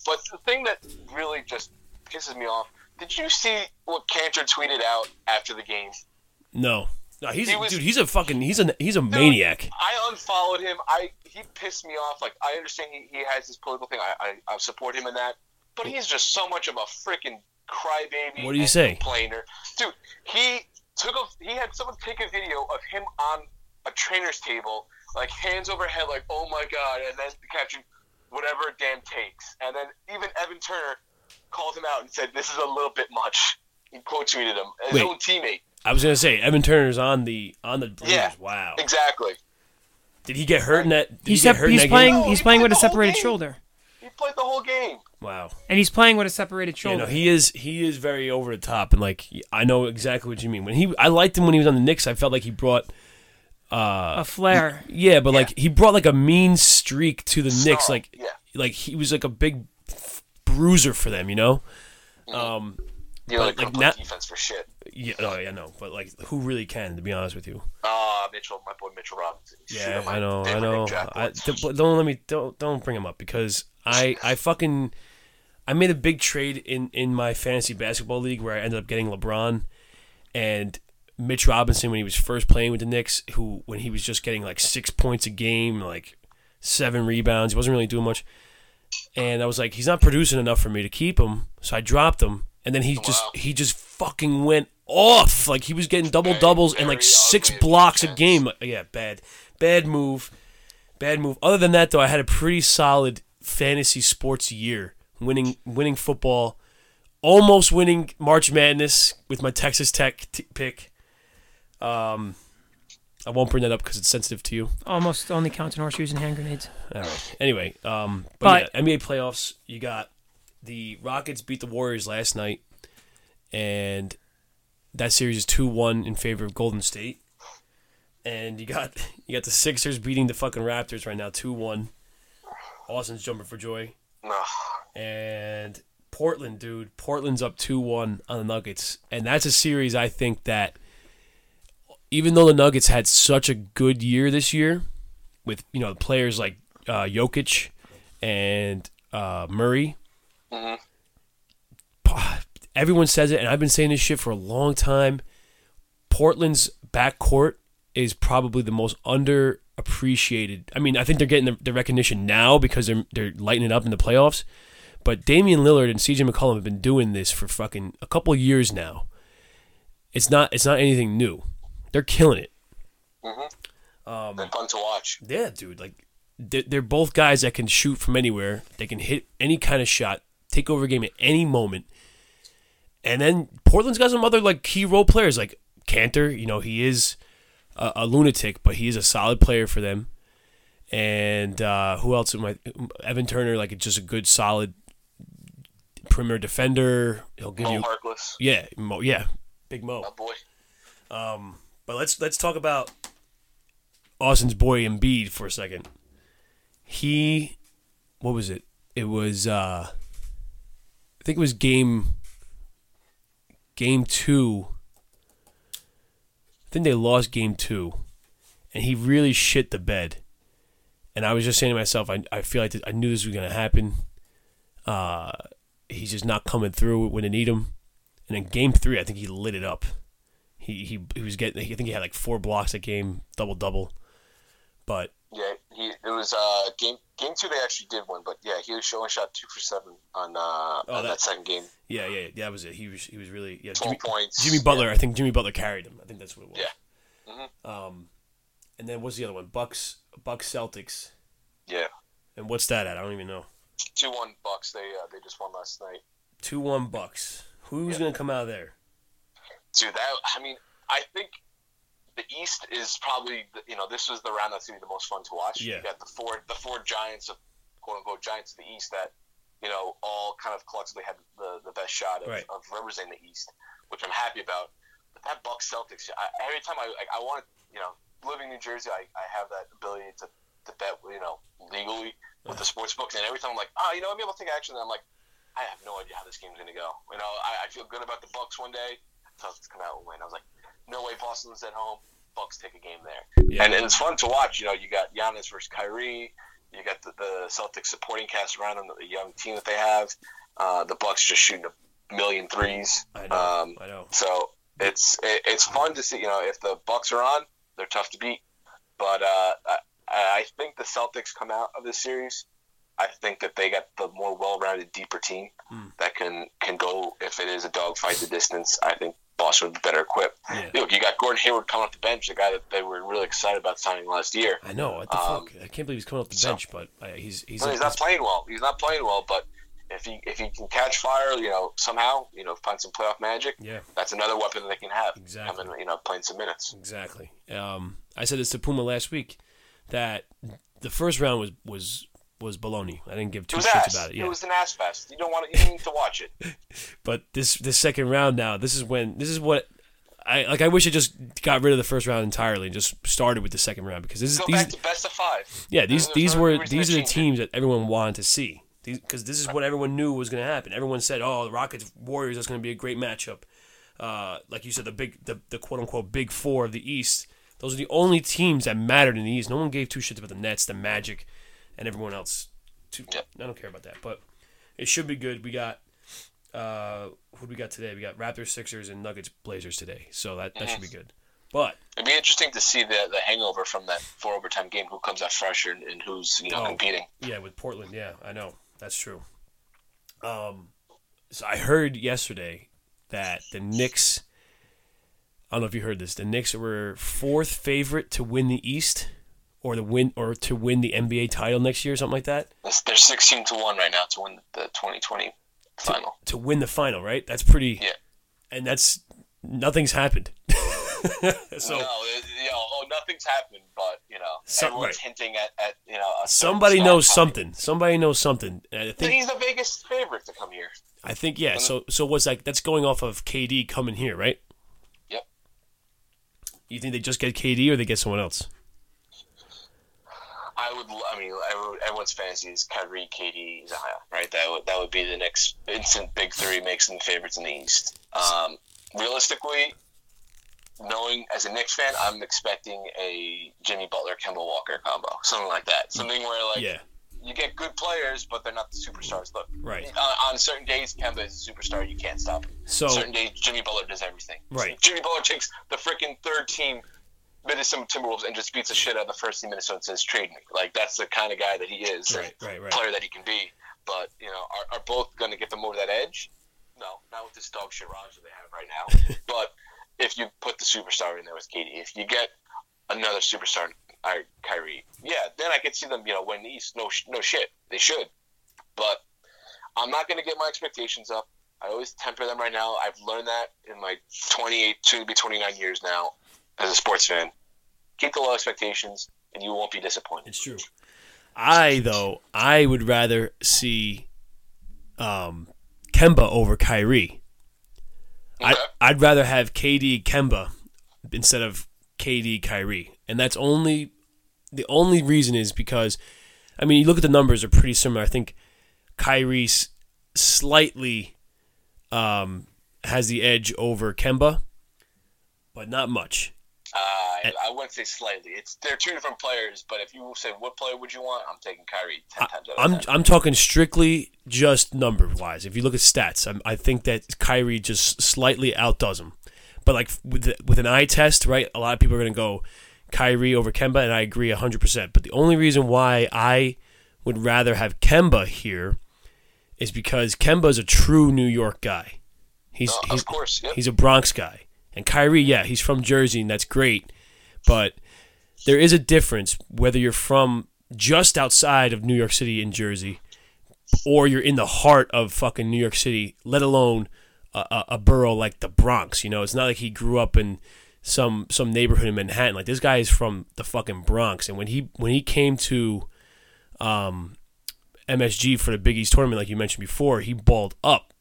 But the thing that really just pisses me off. Did you see what Kanter tweeted out after the game? No. No, he's He was- dude. He's a fucking. He's a he's a maniac. I unfollowed him. I he pissed me off. Like I understand he, he has this political thing. I, I I support him in that, but he's just so much of a freaking crybaby. What do you say? Complainer, dude. He took a he had someone take a video of him on a trainer's table, like hands overhead, like oh my god, and then the caption, whatever damn takes, and then even Evan Turner called him out and said this is a little bit much. He quote tweeted him, his Wait. own teammate. I was gonna say Evan Turner's on the on the Brewers. Yeah. Wow. Exactly. Did he get hurt in that? Did He's he get sep- hurt in he's that playing Game? No, he's he playing with a separated game. shoulder, He played the whole game. Wow. and he's playing with a separated Yeah, shoulder. no, he is he is very over the top, and like I know exactly what you mean. When he, I liked him when he was on the Knicks. I felt like he brought, uh, a flare. yeah, but like he brought like a mean streak to the Knicks. Like, yeah. like he was like a big f- bruiser for them, you know. Um, You know, But, they like, couldn't defense for shit. yeah, no, yeah, no, but like who really can? To be honest with you, Ah, Mitchell, my boy Mitchell Robinson. Yeah, I know, I know. I, board. d- don't let me don't don't bring him up because I I fucking I made a big trade in in my fantasy basketball league where I ended up getting LeBron and Mitch Robinson when he was first playing with the Knicks, who when he was just getting like six points a game, like seven rebounds, he wasn't really doing much. And I was like, he's not producing enough for me to keep him, so I dropped him. And then he just he just fucking went off. Like he was getting double Very, doubles and like six blocks a game. Yeah, bad, bad move, bad move. Other than that, though, I had a pretty solid fantasy sports year, winning winning football, almost winning March Madness with my Texas Tech t- pick. Um, I won't bring that up because it's sensitive to you. Almost only counts in horseshoes and hand grenades. All right. Anyway, um, but, But- yeah, NBA playoffs. You got the Rockets beat the Warriors last night, and that series is two one in favor of Golden State. And you got *laughs* you got the Sixers beating the fucking Raptors right now, two one. Austin's jumping for joy, and Portland, dude, Portland's up two one on the Nuggets, and that's a series I think that even though the Nuggets had such a good year this year, with you know players like uh, Jokic and uh, Murray, Mhm. pa- *sighs* everyone says it, and I've been saying this shit for a long time. Portland's backcourt is probably the most underappreciated. I mean, I think they're getting the, the recognition now because they're they're lighting it up in the playoffs. But Damian Lillard and CJ McCollum have been doing this for fucking a couple years now. It's not it's not anything new. They're killing it. Um, Been fun to watch. Yeah, dude. Like they're, they're both guys that can shoot from anywhere. They can hit any kind of shot, take over a game at any moment. And then Portland's got some other like key role players like Kanter. You know, he is a, a lunatic, but he is a solid player for them. And uh, who else? Am I? Evan Turner, like just a good, solid premier defender. He'll give Mo you, Harkless, yeah, Mo, yeah, big Mo. my boy. But let's let's talk about Austin's boy Embiid for a second. He, what was it? It was uh, I think it was game game two. I think they lost game two, and he really shit the bed. And I was just saying to myself, I, I feel like th- I knew this was gonna happen. Uh, he's just not coming through when they need him. And in game three, I think he lit it up. He he, he was getting. I think he had like four blocks a game, double double. But Yeah, he it was uh game game two. They actually did win, but yeah, he was showing shot two for seven on uh on Oh, that- that, second game. yeah, yeah, yeah, that was it. He was he was really yeah. Twelve Jimmy, points. Jimmy Butler. I think Jimmy Butler carried him. I think that's what it was. Yeah. Um, and then what's the other one? Bucks Bucks Celtics. Yeah, And what's that at? I don't even know. two one Bucks. They uh, they just won last night. Two one Bucks. Who's Yeah. gonna come out of there? Dude, that I mean, I think the East is probably you know this was the round that's gonna be the most fun to watch. Yeah. You got the four the four giants of quote unquote giants of the East that you know all kind of collectively had the, the best shot of, Right. of representing the East, which I'm happy about. But that Bucks Celtics, I, every time I like, I want you know living in New Jersey, I, I have that ability to, to bet you know legally with the sports books, and every time I'm like, ah, you know, I'm able to take action. And I'm like, I have no idea how this game's gonna go. You know, I, I feel good about the Bucks one day. Celtics come out and win. I was like, no way, Boston's at home. Bucks take a game there, Yeah. and, and it's fun to watch. You know, you got Giannis versus Kyrie. You got the, the Celtics supporting cast around them, the young team that they have. Uh, the Bucks just shooting a million threes. I know. Um, I know. So it's it, it's fun to see. You know, if the Bucks are on, they're tough to beat. But uh, I, I think the Celtics come out of this series. I think that they got the more well-rounded, deeper team Hmm. that can can go if it is a dogfight the distance. I think Boston would be better equipped. Yeah. Look, you got Gordon Hayward coming off the bench, the guy that they were really excited about signing last year. I know. What the Um, fuck? I can't believe he's coming off the so- bench, but uh, he's he's, Well, he's not playing well. He's not playing well, but if he if he can catch fire, you know, somehow, you know, find some playoff magic, yeah. that's another weapon they can have. Exactly. Having, you know, playing some minutes. Exactly. Um, I said this to Puma last week that the first round was was was baloney. I didn't give two shits ass. about it. It was an ass fest. You don't want to, you need to watch it. *laughs* But this this second round now, this is when this is what I like. I wish I just got rid of the first round entirely and just started with the second round because this is these back to best of five. yeah these There's these no were these are the change it. teams that everyone wanted to see because this is what everyone knew was going to happen. Everyone said, "Oh, the Rockets Warriors that's going to be a great matchup." Uh, like you said, the big the, the quote unquote big four of the East. Those are the only teams that mattered in the East. No one gave two shits about the Nets, the Magic, and everyone else. Too. I don't care about that, but it should be good. We got uh, who do we got today? We got Raptors, Sixers, and Nuggets, Blazers today. So that, that should be good. But It'd be interesting to see the the hangover from that four overtime game. Who comes out fresher and, and who's you know Oh. competing. yeah, with Portland, yeah, I know that's true. Um, so I heard yesterday that the Knicks. I don't know if you heard this. The Knicks were fourth favorite to win the East, or the win or to win the NBA title next year, or something like that. They're sixteen to one right now to win the 2020 final. To win the final, right? That's pretty. Yeah. And that's nothing's happened. *laughs* so no, it, you know, oh, nothing's happened, but you know, Some- everyone's right. hinting at, at you know a somebody knows something. Somebody knows something. And I think he's the biggest favorite to come here. I think yeah. So so what's like that's going off of KD coming here, right? Yep. You think they just get KD or they get someone else? I would. I mean, everyone's fantasy is Kyrie, KD, Zion, right? That would that would be the next instant big three, makes them favorites in the East. Um, realistically, knowing as a Knicks fan, I'm expecting a Jimmy Butler, Kemba Walker combo, something like that. Something where like yeah. you get good players, but they're not the superstars. Look, Right. on, on certain days, Kemba is a superstar. You can't stop him. So certain days, Jimmy Butler does everything. Right. Jimmy Butler takes the freaking third team Minnesota Timberwolves and just beats the shit out of the first team Minnesota says trade me. Like that's the kind of guy that he is, right, right, right. player that he can be. But you know, are, are both going to get them over that edge? No, not with this dog shit roster they have right now. *laughs* but if you put the superstar in there with KD, if you get another superstar, Kyrie, yeah, then I could see them, you know, win the East. No, no shit, they should. But I'm not going to get my expectations up. I always temper them right now. I've learned that in my 28, soon to be 29 years now as a sports fan. Keep the low expectations, and you won't be disappointed. It's true. I though I would rather see um, Kemba over Kyrie. I, Okay. I'd rather have KD Kemba instead of KD Kyrie, and that's only the only reason is because I mean you look at the numbers are pretty similar. I think Kyrie s- slightly um, has the edge over Kemba, but not much. Uh, I wouldn't say slightly. It's they're two different players, but if you say what player would you want, I'm taking Kyrie ten times out of I'm 10. I'm talking strictly just number wise. If you look at stats, I'm, I think that Kyrie just slightly outdoes him. But like with the, with an eye test, right? A lot of people are going to go Kyrie over Kemba, and I agree 100. percent But the only reason why I would rather have Kemba here is because Kemba is a true New York guy. He's Uh, he's, of course, yep. he's a Bronx guy, and Kyrie, yeah, he's from Jersey, and that's great. But there is a difference whether you're from just outside of New York City in Jersey or you're in the heart of fucking New York City, let alone a, a, a borough like the Bronx. You know, it's not like he grew up in some some neighborhood in Manhattan. Like this guy is from the fucking Bronx, and when he when he came to um, MSG for the Big East tournament, like you mentioned before, he balled up,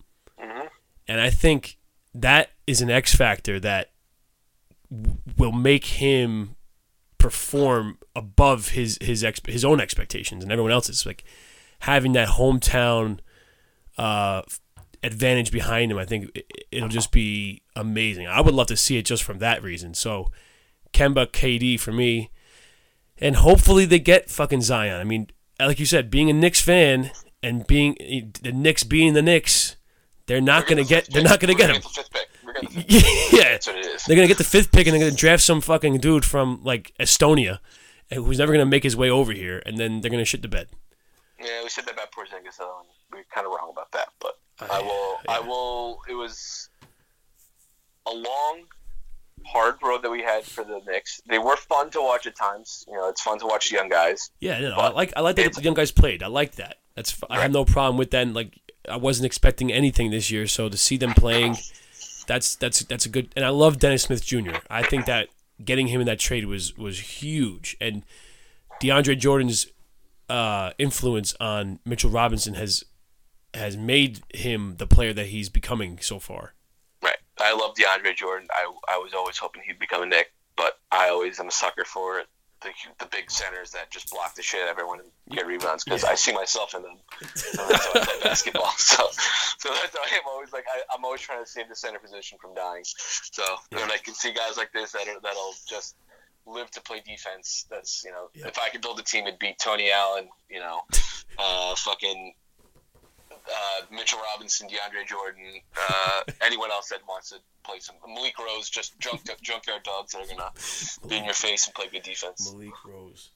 and I think that is an X factor that w- will make him perform above his his ex- his own expectations and everyone else's. Like having that hometown uh, advantage behind him, I think it, it'll just be amazing. I would love to see it just from that reason. So Kemba, KD for me, and hopefully they get fucking Zion. I mean, like you said, being a Knicks fan and being the Knicks being the Knicks, They're not going to get. They're not going to get him. The fifth pick. We're gonna the fifth pick. yeah, That's what it is. they're going to get the fifth pick and they're going to draft some fucking dude from like Estonia, eh, who's never going to make his way over here, and then they're going to shit the bed. Yeah, we said that about Porzingis, though, and we are kind of wrong about that. But uh, I will. I will. It was a long, hard road that we had for the Knicks. They were fun to watch at times. You know, it's fun to watch the young guys. Yeah, no, I like I like that the young guys played. I like that. That's I have no problem with that. And like I wasn't expecting anything this year, so to see them playing, *laughs* that's that's that's a good. And I love Dennis Smith Jr. I think that getting him in that trade was was huge. And DeAndre Jordan's uh, influence on Mitchell Robinson has has made him the player that he's becoming so far. Right. I love DeAndre Jordan. I I was always hoping he'd become a Knick, but I always am a sucker for it. The, the big centers that just block the shit out of everyone and get rebounds because I see myself in them. *laughs* So that's how I play basketball. *laughs* So, so that's why I'm always like I, I'm always trying to save the center position from dying. So when I can see guys like this that are, that'll just live to play defense. That's you know, Yeah. if I could build a team, it'd be Tony Allen. You know, uh, fucking uh, Mitchell Robinson, DeAndre Jordan, uh, anyone else that wants to play some Malik Rose, just junk, junkyard dogs that are gonna be in your face and play good defense. Malik Rose.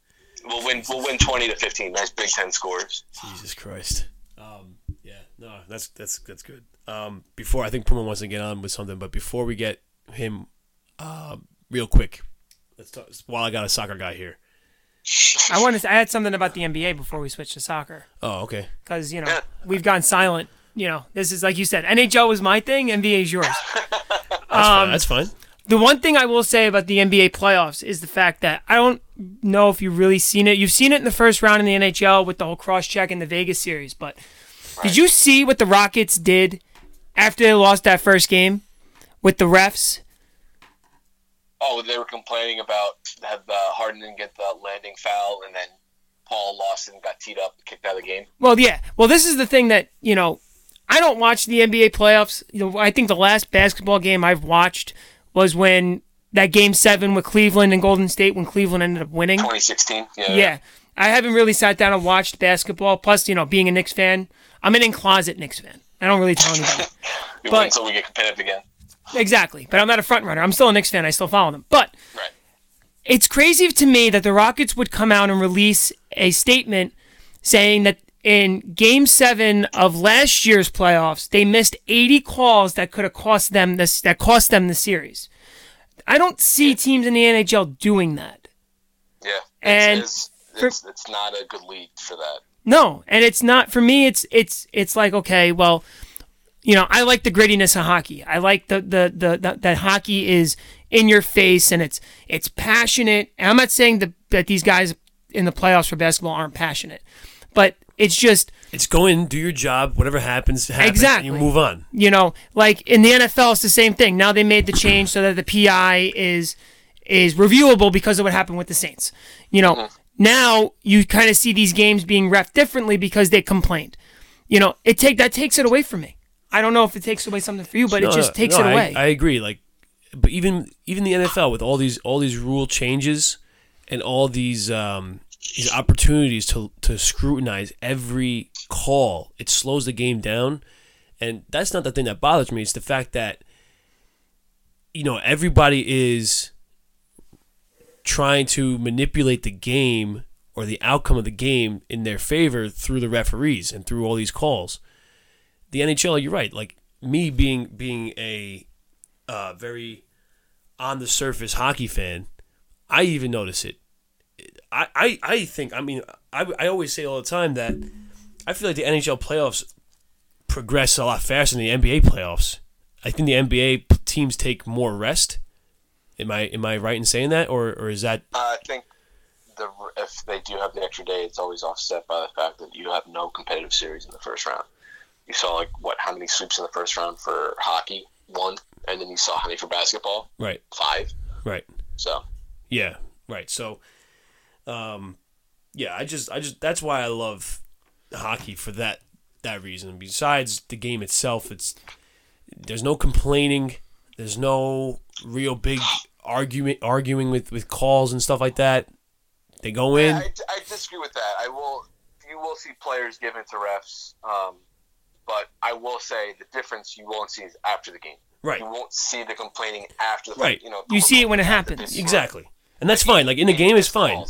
We'll win. We'll win twenty to fifteen. Nice Big Ten scores. Jesus Christ. Um, yeah, no, that's that's that's good. Um, before I think Puma wants to get on with something, but before we get him, uh, real quick, let's talk. While I got a soccer guy here. *laughs* I want to. I had something about the NBA before we switch to soccer Oh, okay. because you know Yeah. we've gone silent. You know, this is like you said. NHL was my thing. NBA is yours. *laughs* That's Um, fine. That's fine. The one thing I will say about the NBA playoffs is the fact that I don't know if you've really seen it. You've seen it in the first round in the NHL with the whole cross check in the Vegas series, but did you see what the Rockets did after they lost that first game with the refs? Oh, they were complaining about that uh, Harden didn't get the landing foul, and then Paul lost and got teed up, kicked out of the game. Well, yeah. Well, this is the thing that you know. I don't watch the NBA playoffs. You know, I think the last basketball game I've watched was when that game seven with Cleveland and Golden State when Cleveland ended up winning. 2016. Yeah. Yeah. I haven't really sat down and watched basketball. Plus, you know, being a Knicks fan, I'm an in closet Knicks fan. I don't really tell anybody. *laughs* We But- until we get competitive again. Exactly. But I'm not a front runner. I'm still a Knicks fan. I still follow them. But Right. it's crazy to me that the Rockets would come out and release a statement saying that in game seven of last year's playoffs, they missed 80 calls that could have cost them this that cost them the series. I don't see teams in the NHL doing that. Yeah. And it's, for- it's, it's not a good league for that. No, and it's not for me. It's it's it's like okay, well, you know, I like the grittiness of hockey. I like the the the, the that hockey is in your face and it's it's passionate. And I'm not saying that that these guys in the playoffs for basketball aren't passionate, but it's just It's go in, do your job. Whatever happens, happens. Exactly. And you move on. you know, like in the NFL, it's the same thing. Now they made the change so that the PI is is reviewable because of what happened with the Saints. You know, mm-hmm. now you kind of see these games being ref differently because they complained. You know, it take that takes it away from me. I don't know if it takes away something for you, but it just takes no, it I- away. I, agree. Like, but even even the NFL with all these all these rule changes and all these um, these opportunities to to scrutinize every call, it slows the game down. And that's not the thing that bothers me. It's the fact that you know everybody is trying to manipulate the game or the outcome of the game in their favor through the referees and through all these calls the NHL, you're right. Like me being being a uh, very on the surface hockey fan, I even notice it. I, I, I think I mean I, I always say all the time that I feel like the NHL playoffs progress a lot faster than the NBA playoffs. I think the NBA teams take more rest. Am I am I right in saying that, or or is that Uh, I think the if they do have the extra day, it's always offset by the fact that you have no competitive series in the first round. You saw like what how many sweeps in the first round for hockey? One, and then you saw how many for basketball? right? Five. Right. So Yeah, right. So, um, yeah, I just, I just, that's why I love hockey for that that reason. Besides the game itself, it's there's no complaining, there's no real big argument, arguing with with calls and stuff like that. They go in. Yeah, I, I disagree with that. I will. You will see players give in to refs. Um, But I will say the difference you won't see is after the game. Right. You won't see the complaining after the Right. You know, You see it when it happens. Exactly. And that's fine. Like in the game is fine.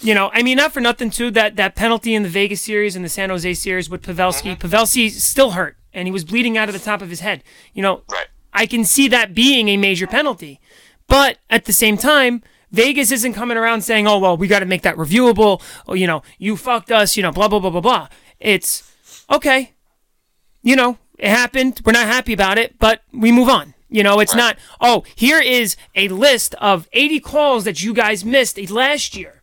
You know, I mean, not for nothing too. That that penalty in the Vegas series and the San Jose series with Pavelski. Mm-hmm. Pavelski's still hurt, and he was bleeding out of the top of his head. You know, Right. I can see that being a major penalty, but at the same time, Vegas isn't coming around saying, "Oh well, we got to make that reviewable." Or you know, you fucked us. You know, blah blah blah blah blah. It's okay. You know, it happened. We're not happy about it, but we move on. You know, it's not. Oh, here is a list of 80 calls that you guys missed last year.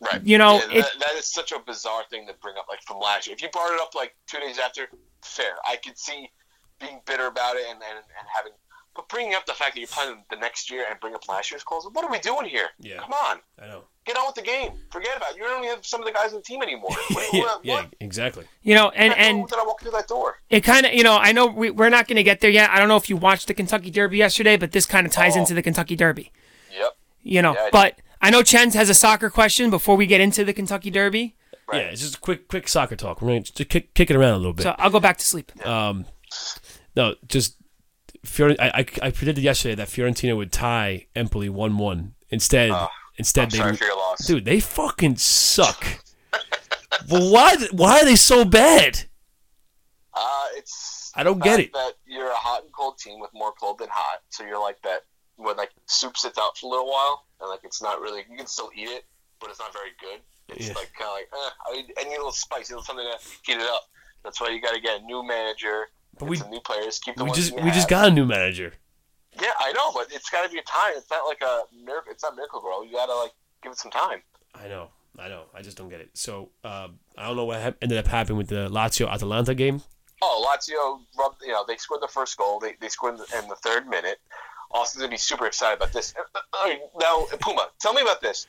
Right. You know, Yeah, it- that, that is such a bizarre thing to bring up, like from last year. If you brought it up like two days after, fair. I could see being bitter about it and, and, and having. But bringing up the fact that you're playing the next year and bring up last year's calls, what are we doing here? Yeah. Come on. I know. Get on with the game. Forget about it. You don't even have some of the guys on the team anymore. *laughs* What, Yeah, what, yeah, exactly. You know, and When and did I walk through that door? it kind of, you know, I know we, we're not going to get there yet. I don't know if you watched the Kentucky Derby yesterday, but this kind of ties Oh. into the Kentucky Derby. Yep. You know, Yeah, I but I know Chens has a soccer question before we get into the Kentucky Derby, Right. Yeah, it's just a quick, quick soccer talk. We're going to kick, kick it around a little bit. so I'll go back to sleep. Um, no, just Fior- I, I, I predicted yesterday that Fiorentina would tie Empoli one one. Instead, instead I'm they sorry for your loss. dude they fucking suck. well, why why are they so bad? Uh, it's I don't get it. That you're a hot and cold team with more cold than hot, so you're like that when like soup sits out for a little while and like it's not really you can still eat it, but it's not very good. It's Yeah. like kind of like eh, I need, I need a little spice, I need something to heat it up. That's why you got to get a new manager, But we- some new players, keep the We just we just got a new manager. Yeah, I know, but it's got to be a time. It's not like a miracle. It's not miracle grow. You got to like give it some time. I know, I know. I just don't get it. So um, I don't know what hap- ended up happening with the Lazio Atalanta game. Oh, Lazio rubbed. You know, they scored the first goal. They, they scored in the, in the third minute. Austin's gonna be super excited about this. Uh, uh, Now, Puma, tell me about this.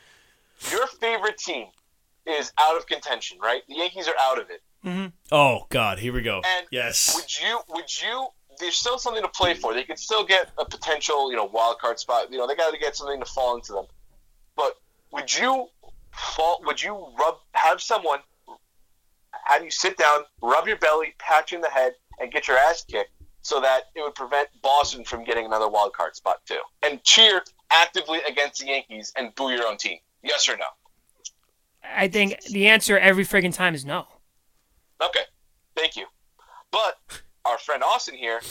Your favorite team is out of contention, right? The Yankees are out of it. Oh God, here we go. And yes. Would you? Would you? There's still something to play for. They could still get a potential, you know, wild card spot. You know, they got to get something to fall into them. But would you fall? Would you rub? Have someone have you sit down, rub your belly, pat you in the head, and get your ass kicked, so that it would prevent Boston from getting another wild card spot too, and cheer actively against the Yankees and boo your own team. Yes or no? I think the answer every friggin' time is no. Okay, thank you. But our friend Austin here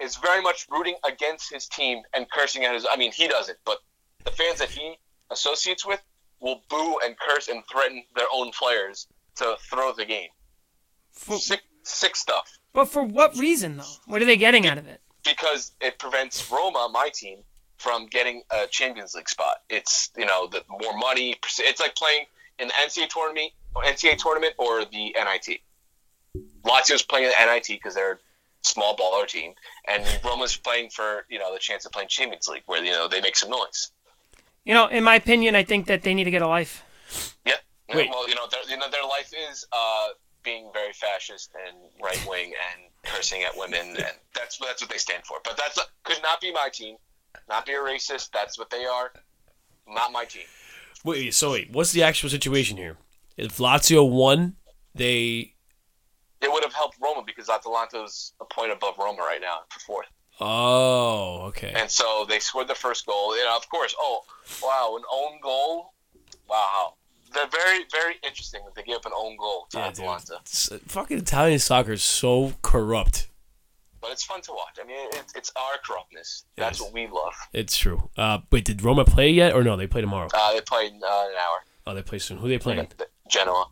is very much rooting against his team and cursing at his. I mean, he doesn't, but the fans that he associates with will boo and curse and threaten their own players to throw the game. For, Sick, sick stuff. but for what reason though? What are they getting out of it? Because it prevents Roma, my team, from getting a Champions League spot. It's you know the more money. It's like playing in the NCAA tournament, NCAA tournament, or the NIT. Lazio's playing the NIT because they're small baller team, and Roma's playing for you know the chance of playing Champions League, where you know they make some noise. You know, in my opinion, I think that they need to get a life. Yeah. Wait. Well, you know, their, you know, their life is uh, being very fascist and right wing and cursing at women, and that's that's what they stand for. But that's could not be my team. Not be a racist. That's what they are. Not my team. Wait, so wait, what's the actual situation here? If Lazio won, they It would have helped Roma because Atalanta's a point above Roma right now for fourth. oh okay. And so they scored the first goal. And of course. Oh, wow, an own goal. Wow. They're very, very interesting that they give up an own goal to Yeah. Atalanta. It's- fucking Italian soccer is so corrupt. But it's fun to watch. I mean, it's, it's our corruptness. That's Yes. what we love. It's true. Uh, wait, did Roma play yet or no? They play tomorrow. Uh, they played uh, an hour. Oh, they play soon. Who are they playing? Genoa.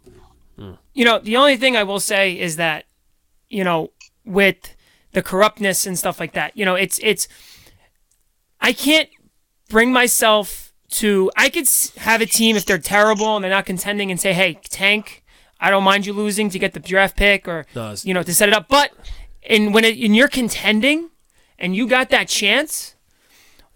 You know, the only thing I will say is that, you know, with the corruptness and stuff like that, you know, it's it's. I can't bring myself to. I could have a team if they're terrible and they're not contending and say, "Hey, tank, I don't mind you losing to get the draft pick or you know to set it up." But in when it, in you're contending and you got that chance,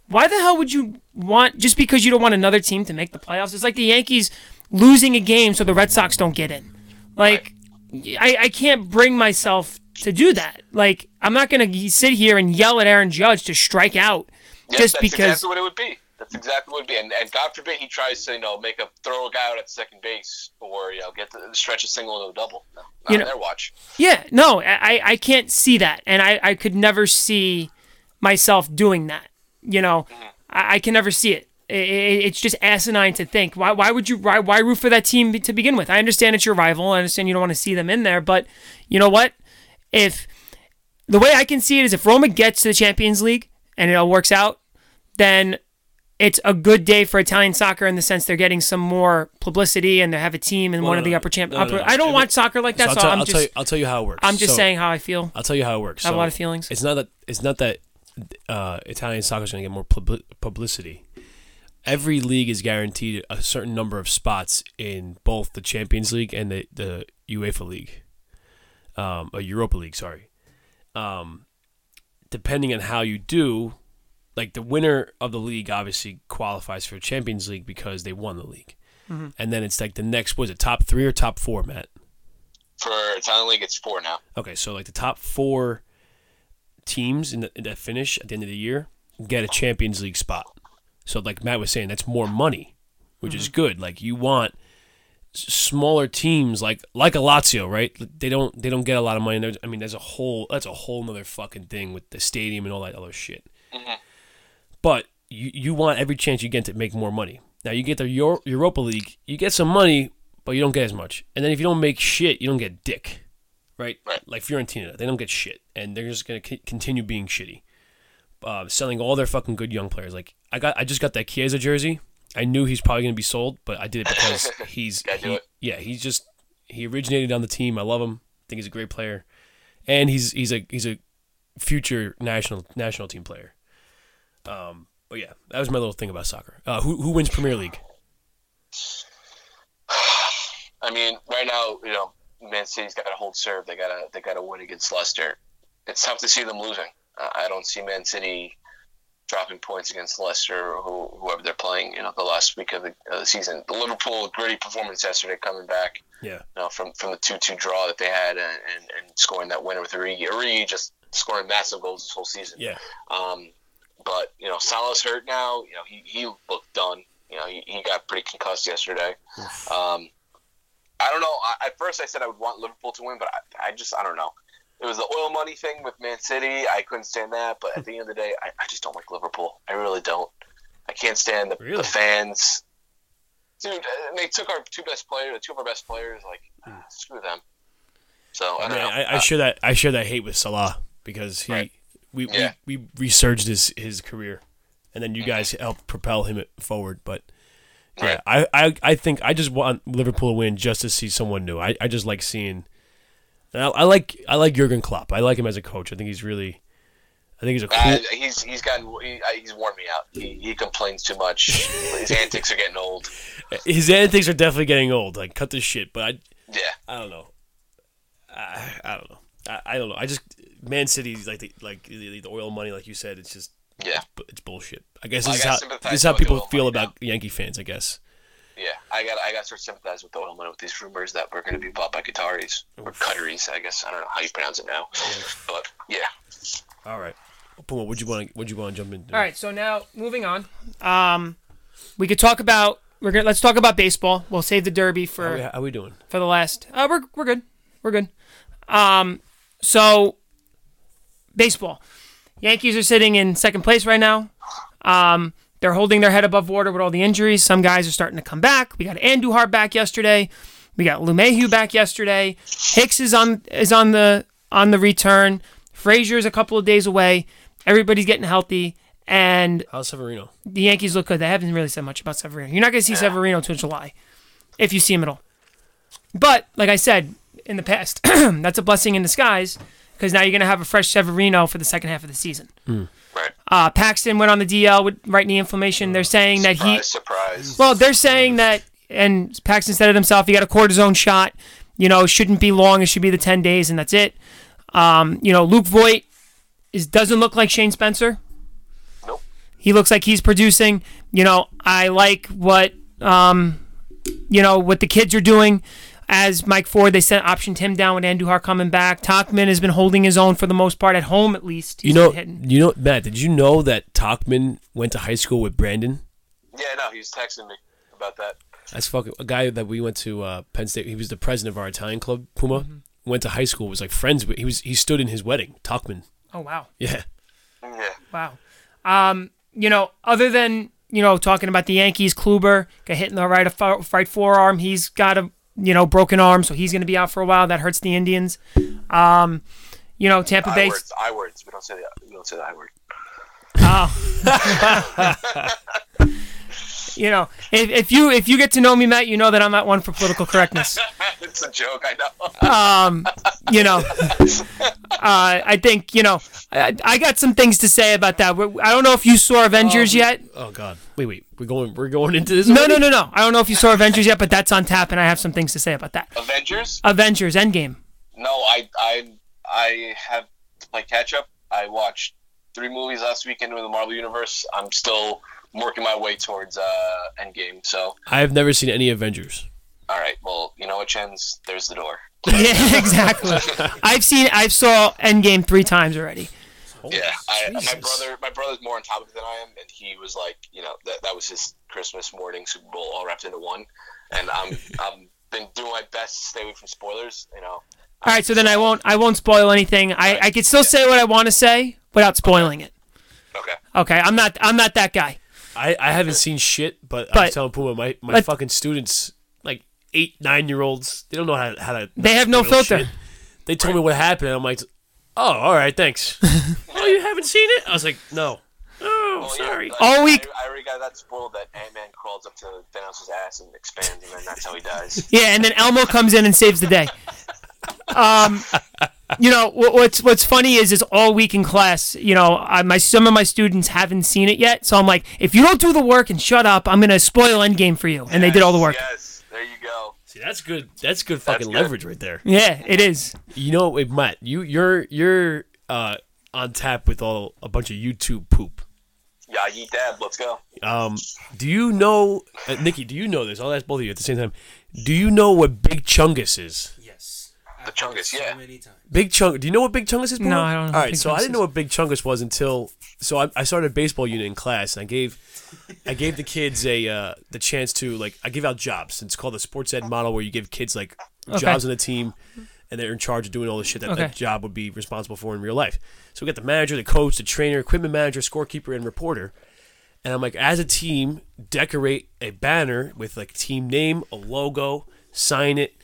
why the hell would you want just because you don't want another team to make the playoffs? It's like the Yankees losing a game so the Red Sox don't get in. Like I, I can't bring myself to do that. Like I'm not gonna sit here and yell at Aaron Judge to strike out Yeah, just that's because exactly what it would be. That's exactly what it'd be. And, and God forbid he tries to, you know, make a throw a guy out at second base or, you know, get the, stretch a single into a double. No, not You on know- their watch. Yeah, no, I, I can't see that, and I, I could never see myself doing that. You know, mm-hmm. I, I can never see it. I- I- It's just asinine to think. Why, why would you why, why root for that team to begin with? I understand it's your rival. I understand you don't want to see them in there, but you know what? If the way I can see it is if Roma gets to the Champions League and it all works out, then it's a good day for Italian soccer in the sense they're getting some more publicity and they have a team in one no, of the upper champ. no, upper, no. I don't watch soccer like that, So so, I'll, tell, I'm I'll just tell tell you how it works. I'm just So, saying how I feel. I'll tell you how it works. I have a lot of feelings. It's not that. It's not that uh, Italian soccer is going to get more publi- publicity. Every league is guaranteed a certain number of spots in both the Champions League and the the UEFA League, um, a Europa League. Sorry. Um, depending on how you do, like the winner of the league obviously qualifies for Champions League because they won the league, and then it's like the next was it top three or top four, Matt? For Italian League, it's four now. Okay, so like the top four teams in the, in that finish at the end of the year get a Champions League spot. So like Matt was saying, that's more money, which is mm-hmm. good. Like you want smaller teams like like a Lazio, right? They don't they don't get a lot of money. There's, I mean, there's a whole that's a whole other fucking thing with the stadium and all that other shit. Mm-hmm. But you you want every chance you get to make more money. Now you get the Euro- Europa League, you get some money, but you don't get as much. And then if you don't make shit, you don't get dick right? Right. Like Fiorentina, they don't get shit, and they're just gonna c- continue being shitty, uh, selling all their fucking good young players. Like I got, I just got that Chiesa jersey. I knew he's probably gonna be sold, but I did it because *laughs* he's, he- it. yeah, he's just he originated on the team. I love him. I think he's a great player, and he's he's a he's a future national national team player. Um, but yeah, that was my little thing about soccer. Uh, who who wins Premier League? *sighs* I mean, right now, you know, Man City's got to hold serve. They gotta they gotta win against Leicester. It's tough to see them losing. Uh, I don't see Man City dropping points against Leicester or who, whoever they're playing. You know, the last week of the, of the season. The Liverpool gritty performance yesterday, coming back. Yeah, You know, from from the two two draw that they had and, and, and scoring that winner with Origi. Origi just scoring massive goals this whole season. yeah. Um, but you know, Salah's hurt now. You know, he, he looked done. You know, he, he got pretty concussed yesterday. Um, I don't know. I, at first, I said I would want Liverpool to win, but I, I just I don't know. It was the oil money thing with Man City. I couldn't stand that. But at the end of the day, I, I just don't like Liverpool. I really don't. I can't stand the, Really? the fans. Dude, and they took our two best players, two of our best players. Like, ah, screw them. So I I, don't mean, know. I, I Uh, share that I share that hate with Salah because he Right. we, Yeah. we we resurged his his career, and then you Mm-hmm. guys helped propel him forward. But yeah, Right. I, I I think I just want Liverpool to win just to see someone new. I, I just like seeing. And I, I like I like Jurgen Klopp. I like him as a coach. I think he's really. I think he's a cool. Uh, he's he's gotten he, uh, he's worn me out. He, he complains too much. His *laughs* antics are getting old. his antics are definitely getting old. Like cut the shit. But I Yeah, I don't know. I, I don't know. I, I don't know. I just Man City's like the like the, the oil money, like you said. It's just yeah, bu- it's bullshit. I guess Well, I this is how this is how people feel about Yankee fans. I guess. Yeah. I got I got to sort of sympathize with the oil money with these rumors that we're going to be bought by Qataris or Qataris. I guess I don't know how you pronounce it now, but yeah. All right, Puma, would you want to would you want to jump into? All right, so now moving on. Um, we could talk about we're gonna let's talk about baseball. We'll save the Derby How for we, how we doing? for the last. Uh, we're we're good. We're good. Um, so baseball. Yankees are sitting in second place right now. Um, they're holding their head above water with all the injuries. Some guys are starting to come back. We got Andujar back yesterday. We got LeMahieu back yesterday. Hicks is on is on the on the return. Frazier's a couple of days away. Everybody's getting healthy, and How's Severino? the Yankees look good. They haven't really said much about Severino. You're not going to see Severino until July, if you see him at all. But like I said in the past, *clears throat* that's a blessing in disguise because now you're going to have a fresh Severino for the second half of the season. Hmm. Right. Uh, Paxton went on the DL with right knee inflammation. They're saying that he, Surprise, surprise. well, they're saying that, and Paxton said it himself. He got a cortisone shot. You know, shouldn't be long. It should be the ten days, and that's it. Um, you know, Luke Voit is doesn't look like Shane Spencer. Nope. He looks like he's producing. You know, I like what um, you know what the kids are doing. As Mike Ford, they sent optioned him down with Andujar coming back. Tauchman has been holding his own for the most part at home, at least. You know, you know, Matt. Did you know that Tauchman went to high school with Brandon? Yeah, no, he was texting me about that. That's fucking a guy that we went to uh, Penn State. He was the president of our Italian club, Puma. Mm-hmm. Went to high school. Was like friends with. He was. He stood in his wedding. Tauchman. Oh wow. Yeah. Yeah. Wow. Um, you know, other than you know talking about the Yankees, Kluber got hit in the right right forearm. He's got a you know broken arm, so he's going to be out for a while. That hurts the Indians. Um, you know, Tampa I Bay. words. I words. We don't say the we don't say the I word. *laughs* *laughs* You know, if, if you if you get to know me, Matt, you know that I'm not one for political correctness. *laughs* it's a joke. I know. um, you know, *laughs* uh, I think you know I, I got some things to say about that. We- I don't know if you saw Avengers yet. Oh God. Wait, wait. We're going. We're going into this. No, already? no, no, no. I don't know if you saw Avengers yet, but that's on tap, and I have some things to say about that. Avengers. Avengers Endgame. No, I I I have to play catch up. I watched three movies last weekend in the Marvel Universe. I'm still working my way towards uh, Endgame. So, I have never seen any Avengers. all right. Well, you know what, Chens? There's the door. *laughs* Yeah, exactly. *laughs* I've seen, I've saw Endgame three times already. yeah, I, my brother, my brother's more on top of it than I am, and he was like, you know, that that was his Christmas morning Super Bowl all wrapped into one, and I'm *laughs* I'm been doing my best to stay away from spoilers. You know, All right, so then I won't, I won't spoil anything. I, I can still say what I want to say without spoiling it. okay. Okay, I'm not, I'm not that guy. I, I haven't seen shit, but, I But- was telling Puma my, my but- fucking students, like eight, nine year olds, they don't know how to how to. They have no filter. shit. They told me what happened. and I'm like, oh, all right, thanks. *laughs* oh, you haven't seen it? I was like, no. Oh, Well, yeah, sorry. I- All week- I, I already got that spoiled that Ant Man crawls up to Thanos' ass and expands, him, and that's how he dies. *laughs* Yeah, and then Elmo comes in and saves the day. Um, you know what, what's what's funny is is all week in class. You know, I, my some of my students haven't seen it yet, so I'm like, if you don't do the work and shut up, I'm gonna spoil Endgame for you. And they did all the work. Yes, there you go. See, that's good. That's good fucking good. leverage right there. Yeah, it is. You know, wait, Matt, you you're you're uh, on tap with all a bunch of YouTube poop. Yeah, yeet dab. Let's go. Um, do you know, uh, Nikki? Do you know this? I'll ask both of you at the same time. Do you know what Big Chungus is? Yes. The Chungus, yeah. Many times. Big Chunk. Do you know what Big Chungus is? Puma? No, I don't know All what right, Big so I didn't know what Big Chungus was until so I, I started a baseball unit in class, and I gave I gave the kids a uh, the chance to like I give out jobs. It's called the sports ed model, where you give kids like jobs on the team, and they're in charge of doing all the shit that Okay. that job would be responsible for in real life. So we got the manager, the coach, the trainer, equipment manager, scorekeeper, and reporter. And I'm like, as a team, decorate a banner with like team name, a logo, sign it.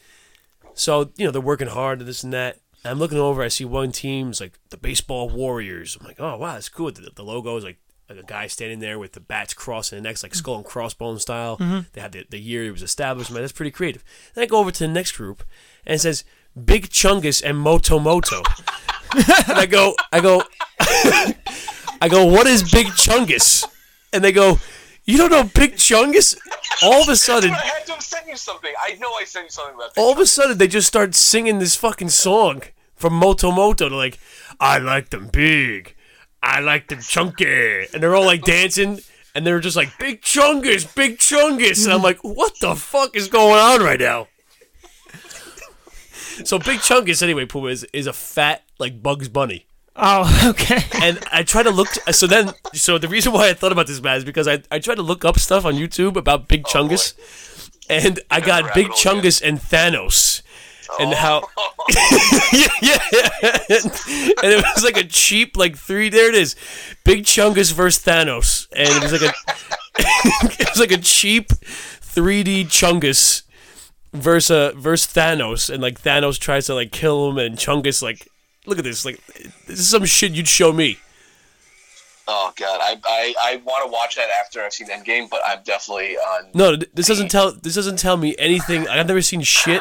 So you know they're working hard and this and that. And I'm looking over, I see one team's like the baseball Warriors. I'm like, oh wow, that's cool. The, the logo is like, like a guy standing there with the bats crossing the necks, like skull and crossbone style. Mm-hmm. They had the, the year it was established. Man, that's pretty creative. Then I go over to the next group and it says Big Chungus and Moto Moto. *laughs* and I go, I go, *laughs* I go, what is Big Chungus? And they go, you don't know Big Chungus? All of a sudden, I had to have sent you something. I know I sent you something about that. all of a sudden they just start singing this fucking song from Moto Moto. They're like, I like them big, I like them chunky, and they're all like dancing, and they're just like big chungus, big chungus, and I'm like, what the fuck is going on right now? So big chungus anyway, Puma is, is a fat like Bugs Bunny. Oh, *laughs* okay. And I try to look. So then, so the reason why I thought about this, Matt, is because I, I tried to look up stuff on YouTube about Big Chungus, and I got Big hole Chungus and Thanos, and how *laughs* yeah, yeah, and it was like a cheap like three. There it is, Big Chungus versus Thanos, and it was like a *laughs* it was like a cheap 3D Chungus versus uh, versus Thanos, and like Thanos tries to like kill him, and Chungus like. Look at this! Like, this is some shit you'd show me. Oh god, I I, I want to watch that after I've seen Endgame, but I'm definitely on. No, th- this doesn't tell. This doesn't tell me anything. I've never seen shit.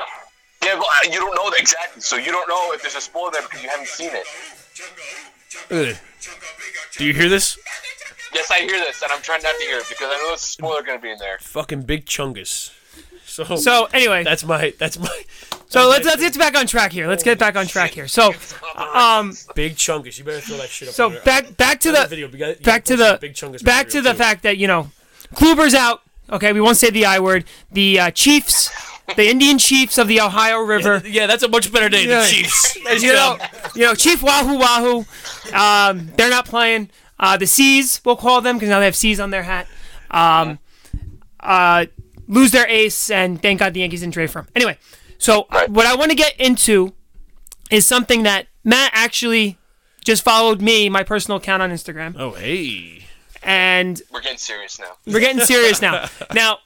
Yeah, well, I- you don't know that exactly, so you don't know if there's a spoiler there because you haven't seen it. Ugh. Do you hear this? Yes, I hear this, and I'm trying not to hear it because I know there's a spoiler going to be in there. Fucking big chungus. So, So anyway, that's my that's my so let's let's get back on track here. Let's get back on track here. So, um, big chungus. You better throw that shit up. so on back back to the the video. Gotta- back to the big chungus back to the too. fact that you know, Kluber's out. Okay, we won't say the I word. The uh, Chiefs, the Indian Chiefs of the Ohio River. Yeah, that's a much better name. Yeah. The Chiefs. Nice *laughs* you know, you know, Chief Wahoo Wahoo. Um, they're not playing. Uh, the C's, we'll call them because now they have C's on their hat. Um, uh, lose their ace, and thank God the Yankees didn't trade for him. Anyway, so Right. what I want to get into is something that Matt actually just followed me, my personal account on Instagram, Oh, hey. and We're getting serious now. we're getting serious now. *laughs* Now,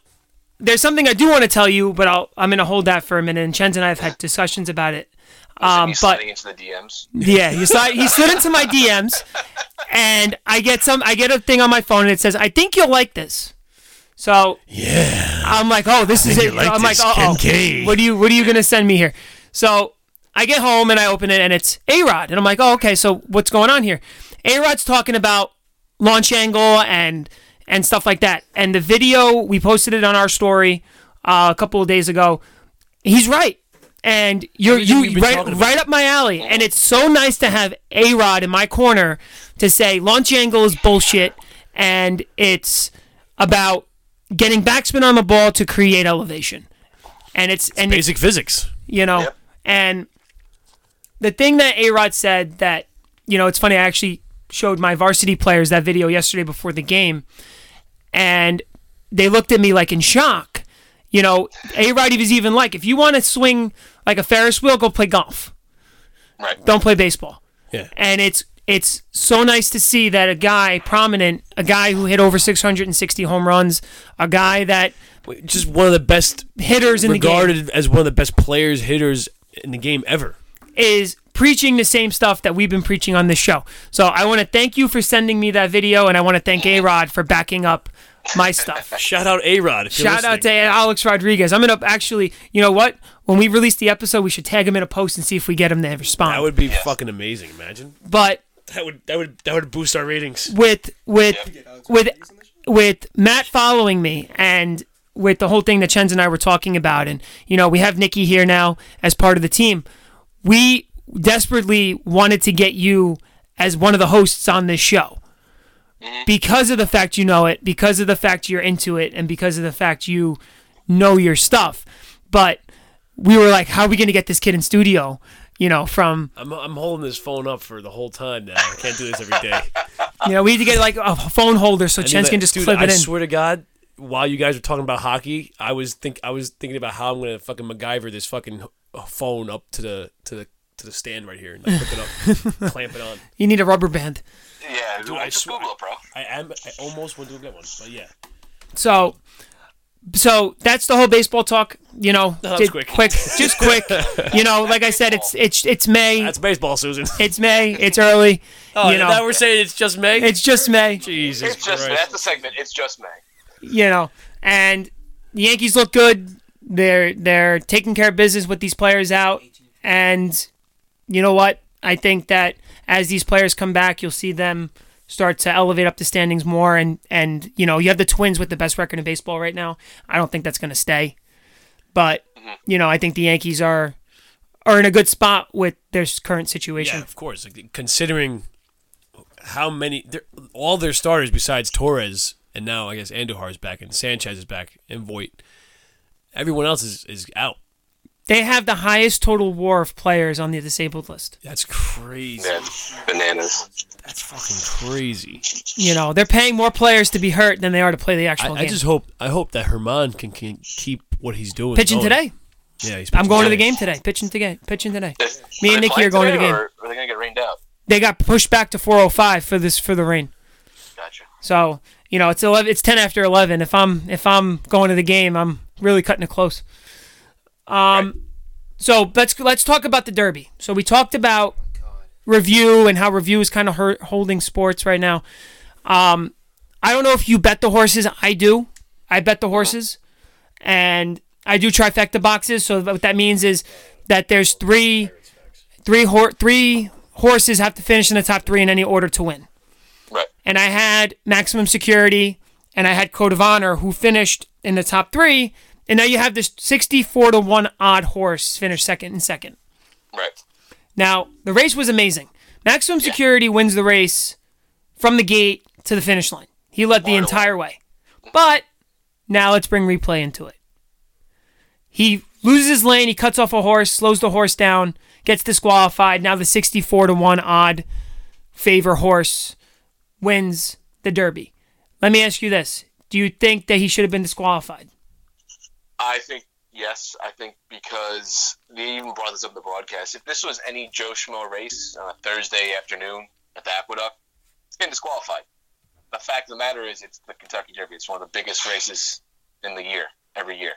there's something I do want to tell you, but I'll, I'm going to hold that for a minute. And Chens and I have had discussions about it. Um, but into the DMs. yeah, he slid, he slid into my DMs, and I get some. I get a thing on my phone, and it says, "I think you'll like this." So Yeah. I'm like, "Oh, this is it." like I'm this, like, "Oh, Ken K." what are you what are you gonna send me here?" So I get home and I open it, and it's A Rod, and I'm like, "Oh, okay. So what's going on here?" A Rod's talking about launch angle and and stuff like that, and the video we posted it on our story uh, a couple of days ago. He's right. And you're you right right up my alley, and it's so nice to have a Rod in my corner to say launch angle is bullshit, and it's about getting backspin on the ball to create elevation, and it's and it's, Basic physics. you know, Yep. and the thing that A Rod said that you know it's funny. I actually showed my varsity players that video yesterday before the game, and they looked at me like in shock. You know, A Rod was even like, if you want to swing like a Ferris wheel, go play golf. Right. Don't play baseball. Yeah. And it's it's so nice to see that a guy prominent, a guy who hit over 660 home runs, a guy that Just one of the best hitters in the game regarded as one of the best players, hitters in the game ever. is preaching the same stuff that we've been preaching on this show. So I want to thank you for sending me that video, and I want to thank A Rod for backing up my stuff. *laughs* Shout out A Rod. Shout out to Alex Rodriguez. I'm gonna actually, you know what? When we release the episode, we should tag him in a post and see if we get him to respond. That would be fucking amazing. Imagine but that would that would that would boost our ratings. with with with with Matt following me and with the whole thing that Chens and I were talking about, and you know we have Nikki here now as part of the team. We desperately wanted to get you as one of the hosts on this show because of the fact you know it, because of the fact you're into it, and because of the fact you know your stuff. But we were like, how are we going to get this kid in studio? You know, from I'm I'm holding this phone up for the whole time now. I can't do this every day. *laughs* you know, we need to get like a phone holder so I Chens mean, can just dude, clip I it in. I swear to God, while you guys were talking about hockey, I was think I was thinking about how I'm gonna fucking MacGyver this fucking uh, phone up to the to the to the stand right here and like, hook it up, *laughs* clamp it on. You need a rubber band. Yeah, Dude, I just swear- Google it, bro. I am I almost went to get one, but yeah. So, so that's the whole baseball talk. You know, that was Just quick. quick, just quick. *laughs* You know, like I said, it's it's it's May. That's baseball, Susan. It's May. It's early. *laughs* Oh, you know, now we're saying it's just May. it's just May. Jesus It's just Christ. that's the segment. It's just May. You know, and the Yankees look good. They're they're taking care of business with these players out, and you know what? I think that as these players come back, you'll see them start to elevate up the standings more. And and you know, you have the Twins with the best record in baseball right now. I don't think that's going to stay, but mm-hmm. you know, I think the Yankees are are in a good spot with their current situation. Yeah, of course. Considering how many, all their starters besides Torres, and now I guess Andujar is back, and Sanchez is back, and Voit. Everyone else is, is out. They have the highest total WAR of players on the disabled list. That's crazy. Yeah, bananas. That's fucking crazy. You know, they're paying more players to be hurt than they are to play the actual I game. I just hope I hope that Herman can, can keep what he's doing. pitching going. today. Yeah, he's I'm pitching going to the game today. Pitching today. Pitching today. Are Me and Nikki are going to the game. Or are they gonna get rained out? They got pushed back to 405 for this for the rain. Gotcha. So you know it's 11. It's 10 after 11. If I'm if I'm going to the game, I'm really cutting it close. Um, so let's let's talk about the Derby. So we talked about review and how review is kind of hurt, holding sports right now. Um, I don't know if you bet the horses. I do. I bet the horses, and I do trifecta boxes. So what that means is that there's three, three hor- three horses have to finish in the top three in any order to win. Right. And I had maximum security, and I had code of honor who finished in the top three. And now you have this 64 to one odd horse finish second and second. Right. Now, the race was amazing. Maximum Security wins the race from the gate to the finish line. He led the entire way. But now let's bring replay into it. He loses his lane, he cuts off a horse, slows the horse down, gets disqualified. Now the 64 to 1 odd favor horse wins the Derby. Let me ask you this. do you think that he should have been disqualified? I think yes. I think because they even brought this up in the broadcast. If this was any Joe Schmo race on a Thursday afternoon at the Aqueduct, it's been disqualified. The fact of the matter is, it's the Kentucky Derby. It's one of the biggest races in the year, every year,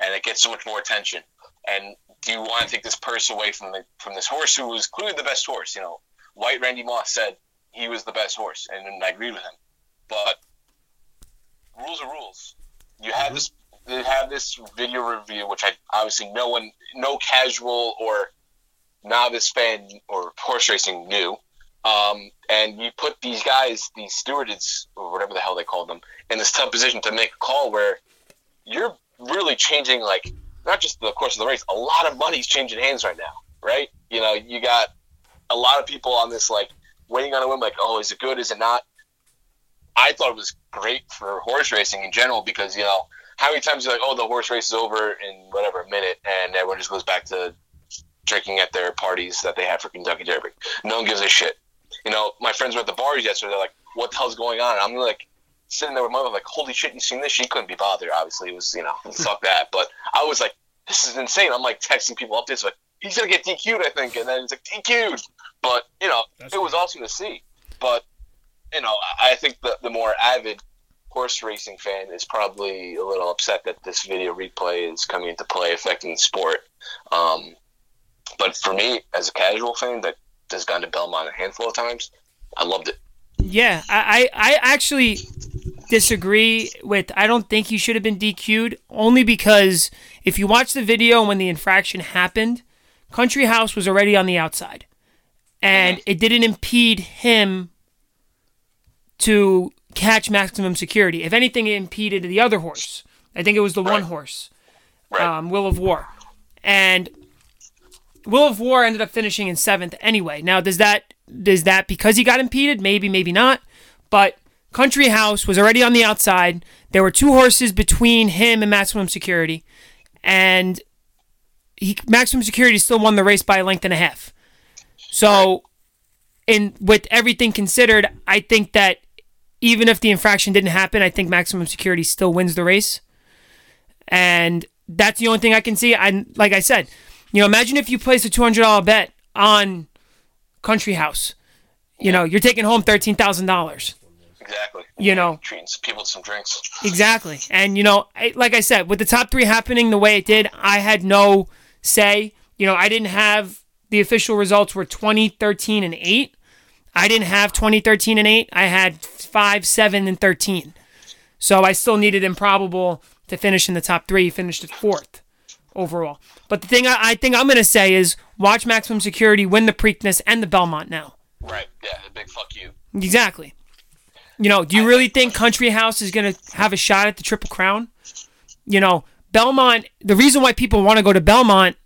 and it gets so much more attention. And do you want to take this purse away from the from this horse who was clearly the best horse? You know, White Randy Moss said he was the best horse, and I agree with him. But rules are rules. You have mhm. this you have this video review, which I obviously no one, no casual or novice fan or horse racing knew. Um, and you put these guys, these stewards or whatever the hell they call them, in this tough position to make a call where you're really changing, like not just the course of the race. A lot of money's changing hands right now, right? You know, you got a lot of people on this like waiting on a whim, like, oh, is it good? Is it not? I thought it was great for horse racing in general because you know how many times you're like, oh, the horse race is over in whatever a minute, and everyone just goes back to drinking at their parties that they had for Kentucky Derby. No one gives a shit. You know, my friends were at the bars yesterday. They're like, what the hell's going on? And I'm like sitting there with my mom, like, holy shit, you seen this? She couldn't be bothered. Obviously, it was you know, *laughs* fuck that. But I was like, this is insane. I'm like texting people updates like, he's gonna get DQ'd, I think, and then it's like DQ'd. But you know, That's it was awesome to see. But you know, I think the the more avid horse racing fan is probably a little upset that this video replay is coming into play, affecting the sport. Um, but for me, as a casual fan that has gone to Belmont a handful of times, I loved it. Yeah, I, I actually disagree with. I don't think he should have been DQ'd only because if you watch the video when the infraction happened, Country House was already on the outside, and mm-hmm. it didn't impede him to catch maximum security. If anything, it impeded the other horse. I think it was the right. one horse, um, Will of War, and Will of War ended up finishing in seventh anyway. Now, does that does that because he got impeded? Maybe, maybe not. But Country House was already on the outside. There were two horses between him and maximum security, and he maximum security still won the race by a length and a half. So, in with everything considered, I think that even if the infraction didn't happen, I think maximum security still wins the race. And that's the only thing I can see. I like I said, you know, imagine if you place a two hundred dollar bet on Country House. You know, you're taking home thirteen thousand dollars. Exactly. You know, treating people some drinks. Exactly, and you know, I, like I said, with the top three happening the way it did, I had no say. You know, I didn't have the official results were 20, 13, and eight. I didn't have 20, 13, and 8. I had 5, 7, and 13. So I still needed improbable to finish in the top three. He finished at fourth overall. But the thing I, I think I'm going to say is watch Maximum Security win the Preakness and the Belmont now. Right. Yeah. A big fuck you. Exactly. You know, do you really think Country House is going to have a shot at the Triple Crown? You know, Belmont, the reason why people want to go to Belmont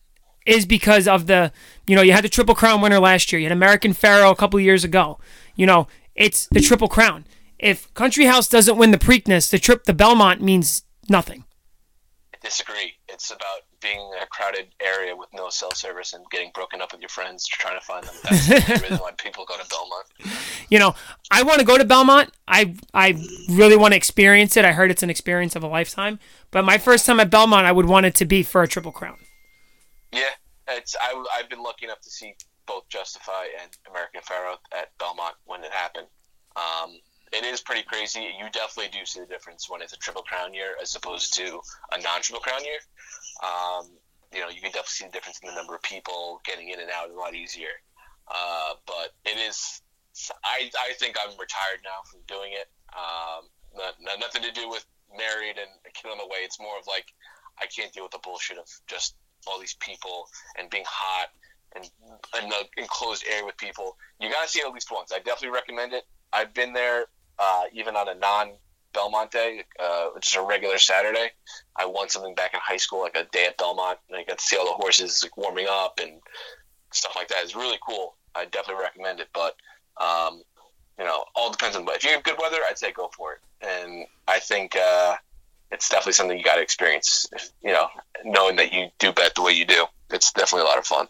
is because of the, you know, you had the Triple Crown winner last year. You had American Pharoah a couple years ago. You know, it's the Triple Crown. If Country House doesn't win the Preakness, the trip the Belmont means nothing. I disagree. It's about being in a crowded area with no cell service and getting broken up with your friends trying to find them. That's the reason why people go to Belmont. *laughs* You know, I want to go to Belmont. I I really want to experience it. I heard it's an experience of a lifetime. But my first time at Belmont, I would want it to be for a Triple Crown. Yeah, it's I, I've been lucky enough to see both Justify and American Pharoah at Belmont when it happened. Um, it is pretty crazy. You definitely do see the difference when it's a triple crown year as opposed to a non-triple crown year. Um, you know, you can definitely see the difference in the number of people getting in and out a lot easier. Uh, but it is. I I think I'm retired now from doing it. Um, not, not, nothing to do with married and a kid on the way. It's more of like I can't deal with the bullshit of just all these people and being hot and in the enclosed area with people. You gotta see it at least once. I definitely recommend it. I've been there uh, even on a non Belmont day, uh, just a regular Saturday. I won something back in high school, like a day at Belmont, and I got to see all the horses like warming up and stuff like that. It's really cool. I definitely recommend it, but um, you know, all depends on. But if you have good weather, I'd say go for it. And I think uh, it's definitely something you got to experience. If, you know, knowing that you do bet the way you do, it's definitely a lot of fun.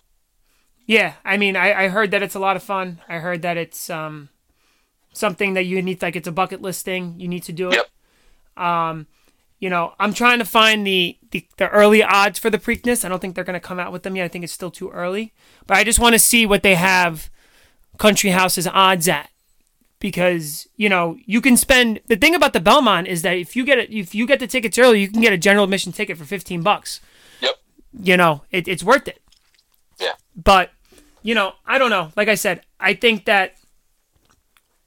Yeah, I mean, I, I heard that it's a lot of fun. I heard that it's um, something that you need, like it's a bucket list thing. You need to do it. Yep. Um, you know, I'm trying to find the, the, the early odds for the Preakness. I don't think they're going to come out with them yet. I think it's still too early. But I just want to see what they have Country House's odds at. Because, you know, you can spend the thing about the Belmont is that if you get it if you get the tickets early, you can get a general admission ticket for fifteen bucks. Yep. You know, it, it's worth it. Yeah. But, you know, I don't know. Like I said, I think that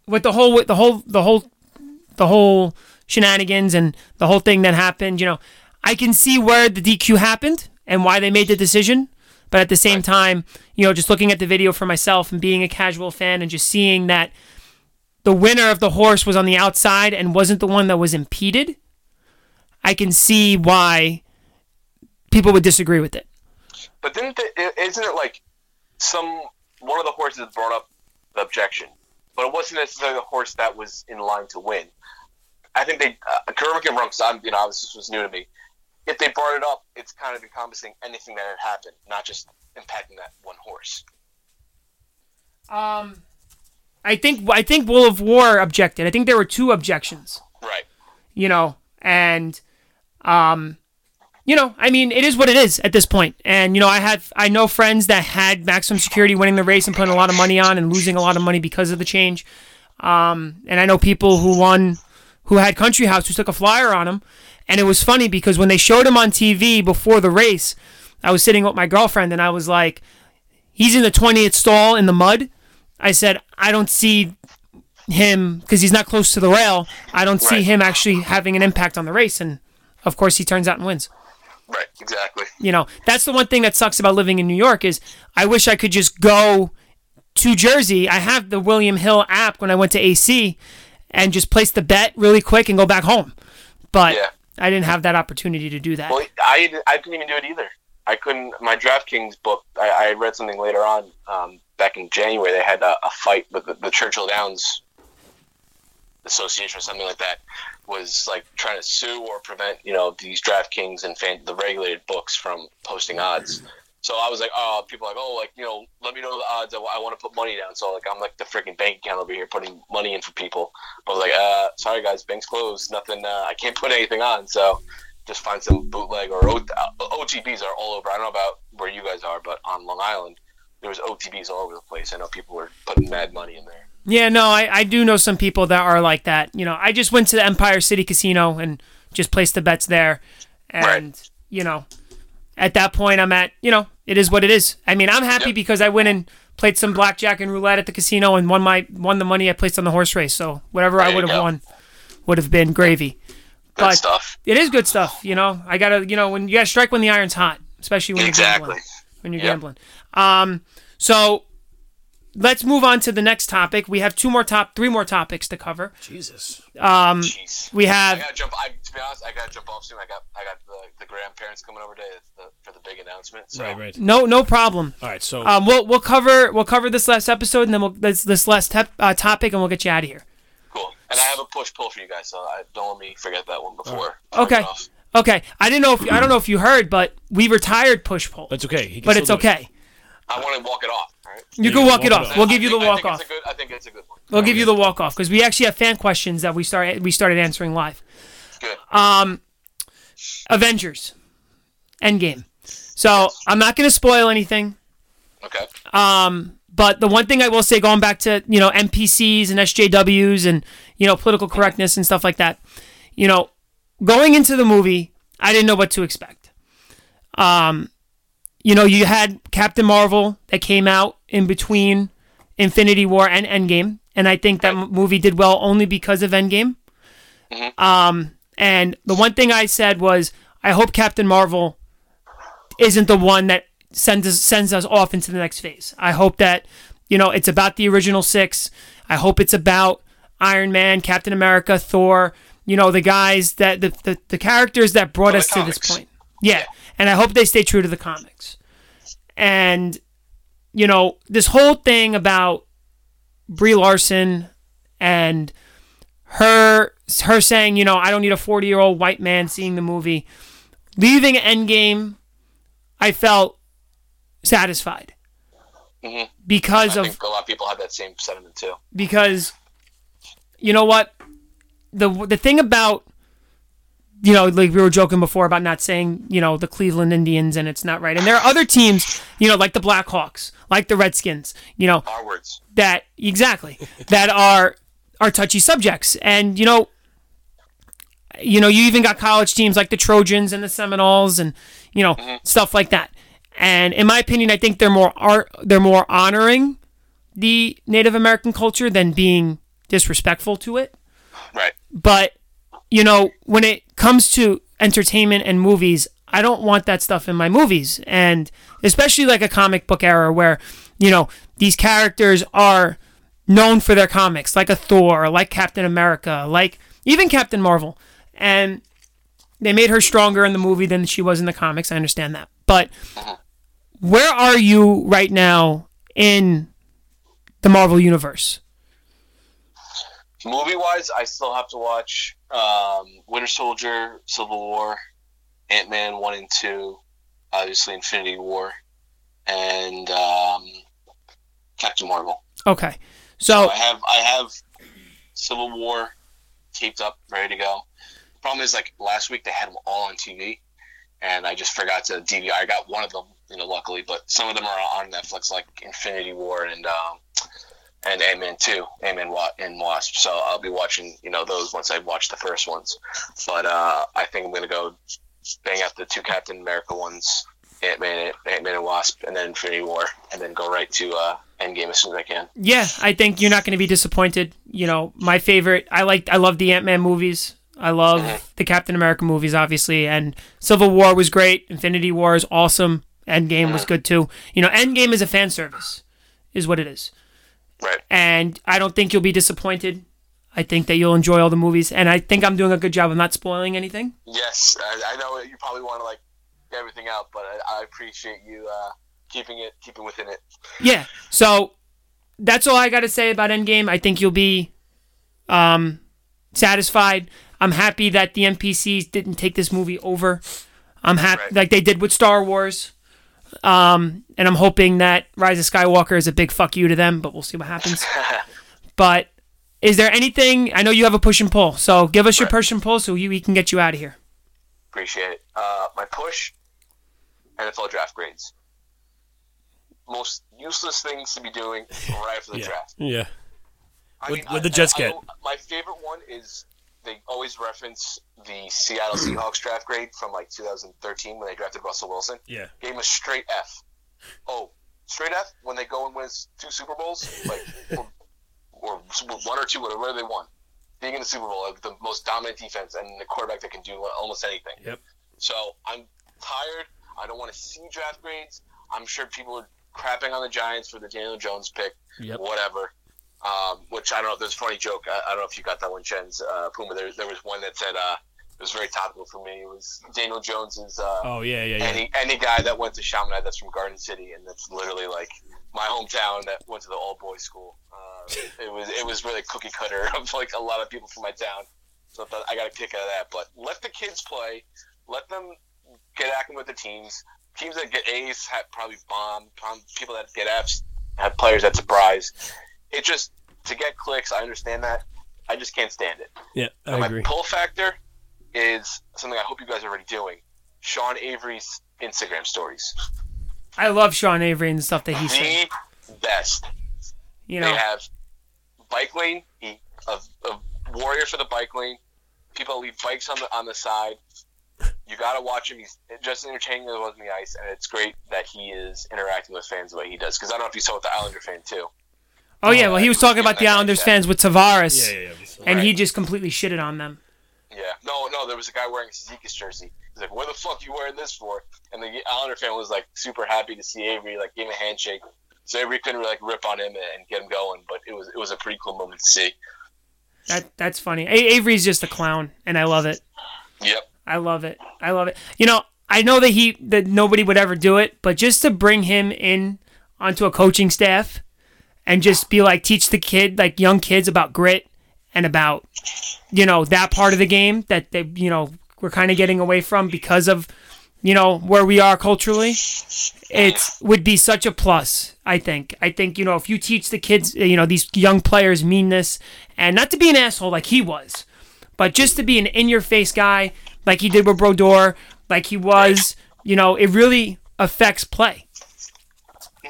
with the whole with the whole the whole the whole shenanigans and the whole thing that happened, you know, I can see where the DQ happened and why they made the decision. But at the same time, you know, just looking at the video for myself and being a casual fan and just seeing that the winner of the horse was on the outside and wasn't the one that was impeded, I can see why people would disagree with it. But didn't they, isn't it like some one of the horses brought up the objection, but it wasn't necessarily the horse that was in line to win. I think they uh, correct me if I'm wrong. 'cause I'm you know this was new to me. If they brought it up, it's kind of encompassing anything that had happened, not just impacting that one horse. Um, I think I think Will of War objected. I think there were two objections. Right. You know, and um, you know, I mean, it is what it is at this point. And you know, I have I know friends that had maximum security winning the race and putting a lot of money on and losing a lot of money because of the change. Um, and I know people who won, who had Country House who took a flyer on him. And it was funny because when they showed him on TV before the race, I was sitting with my girlfriend and I was like, he's in the 20th stall in the mud. I said, I don't see him because he's not close to the rail. I don't see Right. him actually having an impact on the race. And of course, he turns out and wins. Right. Exactly. You know, that's the one thing that sucks about living in New York is I wish I could just go to Jersey. I have the William Hill app when I went to AC and just place the bet really quick and go back home. But Yeah. I didn't have that opportunity to do that. Well, I, I couldn't even do it either. I couldn't. My DraftKings book. I, I read something later on. Um, back in January, they had a, a fight with the, the Churchill Downs Association or something like that. Was like trying to sue or prevent you know these DraftKings and fan, the regulated books from posting odds. So I was like, oh, people like, oh, like you know, let me know the odds. I, want to put money down. So like, I'm like the freaking bank account over here putting money in for people. I was like, uh, sorry guys, bank's closed. Nothing. Uh, I can't put anything on. So just find some bootleg or O- OTBs are all over. I don't know about where you guys are, but on Long Island, there was OTBs all over the place. I know people were putting mad money in there. Yeah, no, I, I do know some people that are like that. You know, I just went to the Empire City Casino and just placed the bets there. And, Right. you know, at that point, I'm at, you know, it is what it is. I mean, I'm happy Yep. because I went and played some blackjack and roulette at the casino and won my won the money I placed on the horse race. So whatever I There you would have won would have been gravy. Good But stuff. it is good stuff, you know. I gotta, you know, when you gotta strike when the iron's hot, especially when you're Exactly. Gambling. When you're Yep. gambling. Um, so let's move on to the next topic. We have two more top, three more topics to cover. Jesus. Jeez. We I have gotta jump. I, to be honest, I gotta jump off soon. I got I got the, the grandparents coming over today the, for the big announcement. So Right, right. no, no problem. All right, so Um, we'll we'll cover we'll cover this last episode and then we'll this this last tep, uh, topic and we'll get you out of here. cool. And I have a push pull for you guys, so I, don't let me forget that one before. Okay. I get off. Okay, I didn't know if I don't know if you heard, but we retired push pull, that's okay. He can but still it's do it. okay. I want to walk it off. All right. You you can can walk it off. off. We'll I give you the walk off. It's a good, I think it's a good one. We'll give you the walk off because we actually have fan questions that we start we started answering live. Good. Um, Avengers, Endgame. So I'm not going to spoil anything. Okay. Um, But the one thing I will say, going back to you know NPCs and SJWs and you know political correctness and stuff like that, you know, going into the movie, I didn't know what to expect. Um, you know, you had Captain Marvel that came out in between Infinity War and Endgame, and I think that m- movie did well only because of Endgame. Um, and the one thing I said was, I hope Captain Marvel isn't the one that sends us sends us off into the next phase. I hope that you know it's about the original six. I hope it's about Iron Man, Captain America, Thor. You know the guys that the the, the characters that brought the us to this point. Yeah, and I hope they stay true to the comics. And you know this whole thing about Brie Larson and her her saying, you know, I don't need a 40 year old white man seeing the movie. Leaving Endgame, I felt satisfied Mhm. because I of a lot of people have that same sentiment too. because you know what the the thing about you know, like we were joking before about not saying, you know, the Cleveland Indians and it's not right. And there are other teams, you know, like the Blackhawks, like the Redskins, you know, Our words. that exactly *laughs* that are are touchy subjects. And you know, you know, you even got college teams like the Trojans and the Seminoles and you know mm-hmm. stuff like that. And in my opinion, I think they're more art, they're more honoring the Native American culture than being disrespectful to it. Right. But you know, when it comes to entertainment and movies, I don't want that stuff in my movies, and especially like a comic book era where you know these characters are known for their comics, like a Thor, like Captain America, like even Captain Marvel, and they made her stronger in the movie than she was in the comics. I understand that, but where are you right now in the Marvel universe? Movie wise, I still have to watch um, Winter Soldier, Civil War, Ant Man one and two, obviously Infinity War, and um, Captain Marvel. Okay, so I have I have Civil War taped up, ready to go. Problem is, like last week they had them all on TV, and I just forgot to DVR. I got one of them, you know, luckily, but some of them are on Netflix, like Infinity War and um, and Ant Man two, Wa- and Wasp. So I'll be watching, you know, those once I watch the first ones. But uh, I think I'm gonna go bang out the two Captain America ones, Ant Man, Ant Man and Wasp, and then Infinity War, and then go right to uh, Endgame as soon as I can. Yeah, I think you're not going to be disappointed. You know, my favorite. I like. I love the Ant Man movies. I love the Captain America movies, obviously, and Civil War was great. Infinity War is awesome. Endgame was good too. You know, Endgame is a fan service, is what it is, Right. and I don't think you'll be disappointed. I think that you'll enjoy all the movies, and I think I'm doing a good job of not spoiling anything. Yes, I, I know you probably want to like get everything out, but I, I appreciate you uh, keeping it, keeping within it. Yeah. So that's all I got to say about Endgame. I think you'll be um, satisfied. I'm happy that the NPCs didn't take this movie over. I'm happy Right. like they did with Star Wars. Um, and I'm hoping that Rise of Skywalker is a big fuck you to them, but we'll see what happens. *laughs* but is there anything? I know you have a push and pull, so give us your push and pull so you, we can get you out of here. Appreciate it. Uh, my push, and NFL draft grades. Most useless things to be doing *laughs* right after the Yeah. draft. Yeah. I What- what'd the Jets get? my favorite one is they always reference the Seattle *clears throat* Seahawks draft grade from like 2013 when they drafted Russell Wilson. Yeah. Gave him a straight F. Oh, straight F when they go and win two Super Bowls, like *laughs* or, or one or two, whatever they won. Being in the Super Bowl, like the most dominant defense and the quarterback that can do almost anything. Yep. So I'm tired. I don't want to see draft grades. I'm sure people are crapping on the Giants for the Daniel Jones pick. Yep. Whatever. Um, which I don't know. If there's a funny joke. I, I don't know if you got that one, Chens uh, Puma. There, there was one that said uh, it was very topical for me. It was Daniel Jones's uh, Oh yeah, yeah, yeah. any any guy that went to Chaminade that's from Garden City, and that's literally like my hometown that went to the all boys school. Uh, it was it was really cookie cutter *laughs* of like a lot of people from my town. So I, thought I got a kick out of that. But let the kids play. Let them get acting with the teams. Teams that get A's have probably bomb. Bomb- People that get F's have players that surprise. It just to get clicks. I understand that. I just can't stand it. yeah, And I my agree. pull factor is something I hope you guys are already doing. Sean Avery's Instagram stories. I love Sean Avery and the stuff that he said. Best. You know, They have bike lane, he a, a warrior for the bike lane. People leave bikes on the on the side. You gotta watch him. He's just as entertaining as it was on the ice, and it's great that he is interacting with fans the way he does. Because I don't know if you saw with the Islander fan too. Oh yeah, well he was talking about the Islanders yeah. fans with Tavares. Yeah, yeah, yeah. and he just completely shitted on them. Yeah. No, no, there was a guy wearing a Suzuki's jersey. He's like, "Where the fuck you wearing this for?" And the Islander fan was like super happy to see Avery, like gave him a handshake. So Avery couldn't really like rip on him and get him going, but it was it was a pretty cool moment to see. That that's funny. A- Avery's just a clown, and I love it. Yep. I love it. I love it. You know, I know that he that nobody would ever do it, but just to bring him in onto a coaching staff and just be like teach the kid like young kids about grit and about you know that part of the game that they you know we're kind of getting away from because of you know where we are culturally it would be such a plus i think i think you know if you teach the kids you know these young players meanness and not to be an asshole like he was but just to be an in your face guy like he did with Brodeur like he was. You know, it really affects play.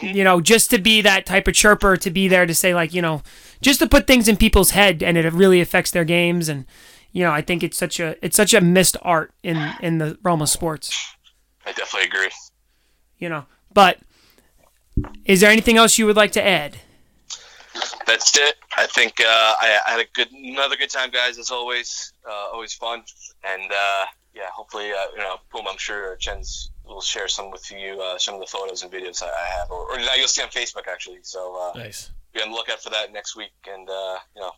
You know, just to be that type of chirper, to be there to say like, you know, just to put things in people's head, and it really affects their games. And you know, I think it's such a it's such a missed art in in the realm of sports. I definitely agree. You know, but is there anything else you would like to add? That's it. I think uh, I, I had a good, another good time, guys. As always, uh, always fun, and uh, yeah, hopefully, uh, you know, boom. I'm sure Chens will share some with you, uh, some of the photos and videos I, I have, or, or now you'll see on Facebook actually. So uh, Nice. be on the lookout for that next week. And uh, you know,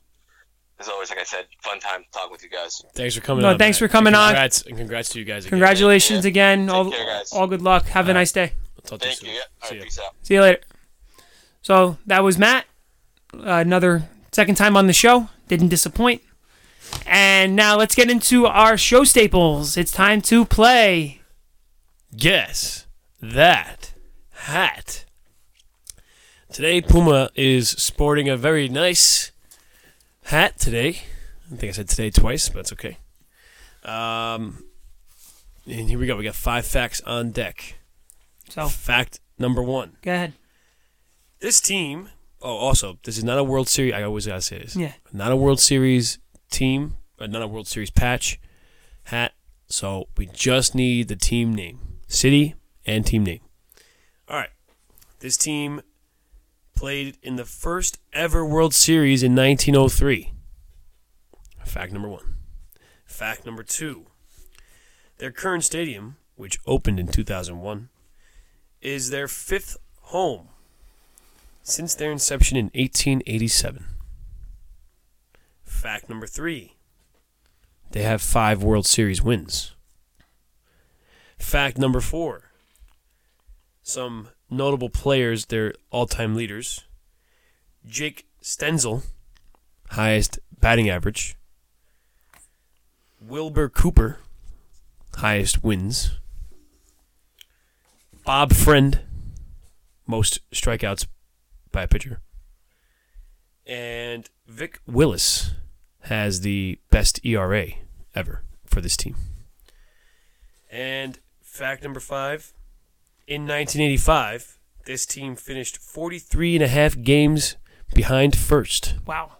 as always, like I said, fun time talking with you guys. Thanks for coming No, on. thanks Matt. for coming and on. congrats, And congrats to you guys again. Congratulations Yeah. again. Take All, care, guys. all good luck. Have a nice day. I'll talk to Thank you you. soon. Yeah. All See right. ya. Peace out. See you later. So that was Matt. Uh, another second time on the show. Didn't disappoint. And now let's get into our show staples. It's time to play. Guess that hat. Today, Puma is sporting a very nice hat today. I think I said today twice, but it's okay. Um, and here we go. We got five facts on deck. So Fact number one. go ahead. This team. Oh, also, this is not a World Series. I always gotta say this. Yeah. Not a World Series team. uh, Not a World Series patch hat. So we just need the team name, city, and team name. All right. This team played in the first ever World Series in 1903. Fact number one. Fact number two. Their current stadium, which opened in 2001, is their fifth home since their inception in 1887. Fact number three they have five World Series wins. Fact number four some notable players, their all time leaders Jake Stenzel, highest batting average, Wilbur Cooper, highest wins, Bob Friend, most strikeouts by a pitcher. And Vic Willis has the best ERA ever for this team. And fact number five in 1985, this team finished 43 and a half games behind first. Wow.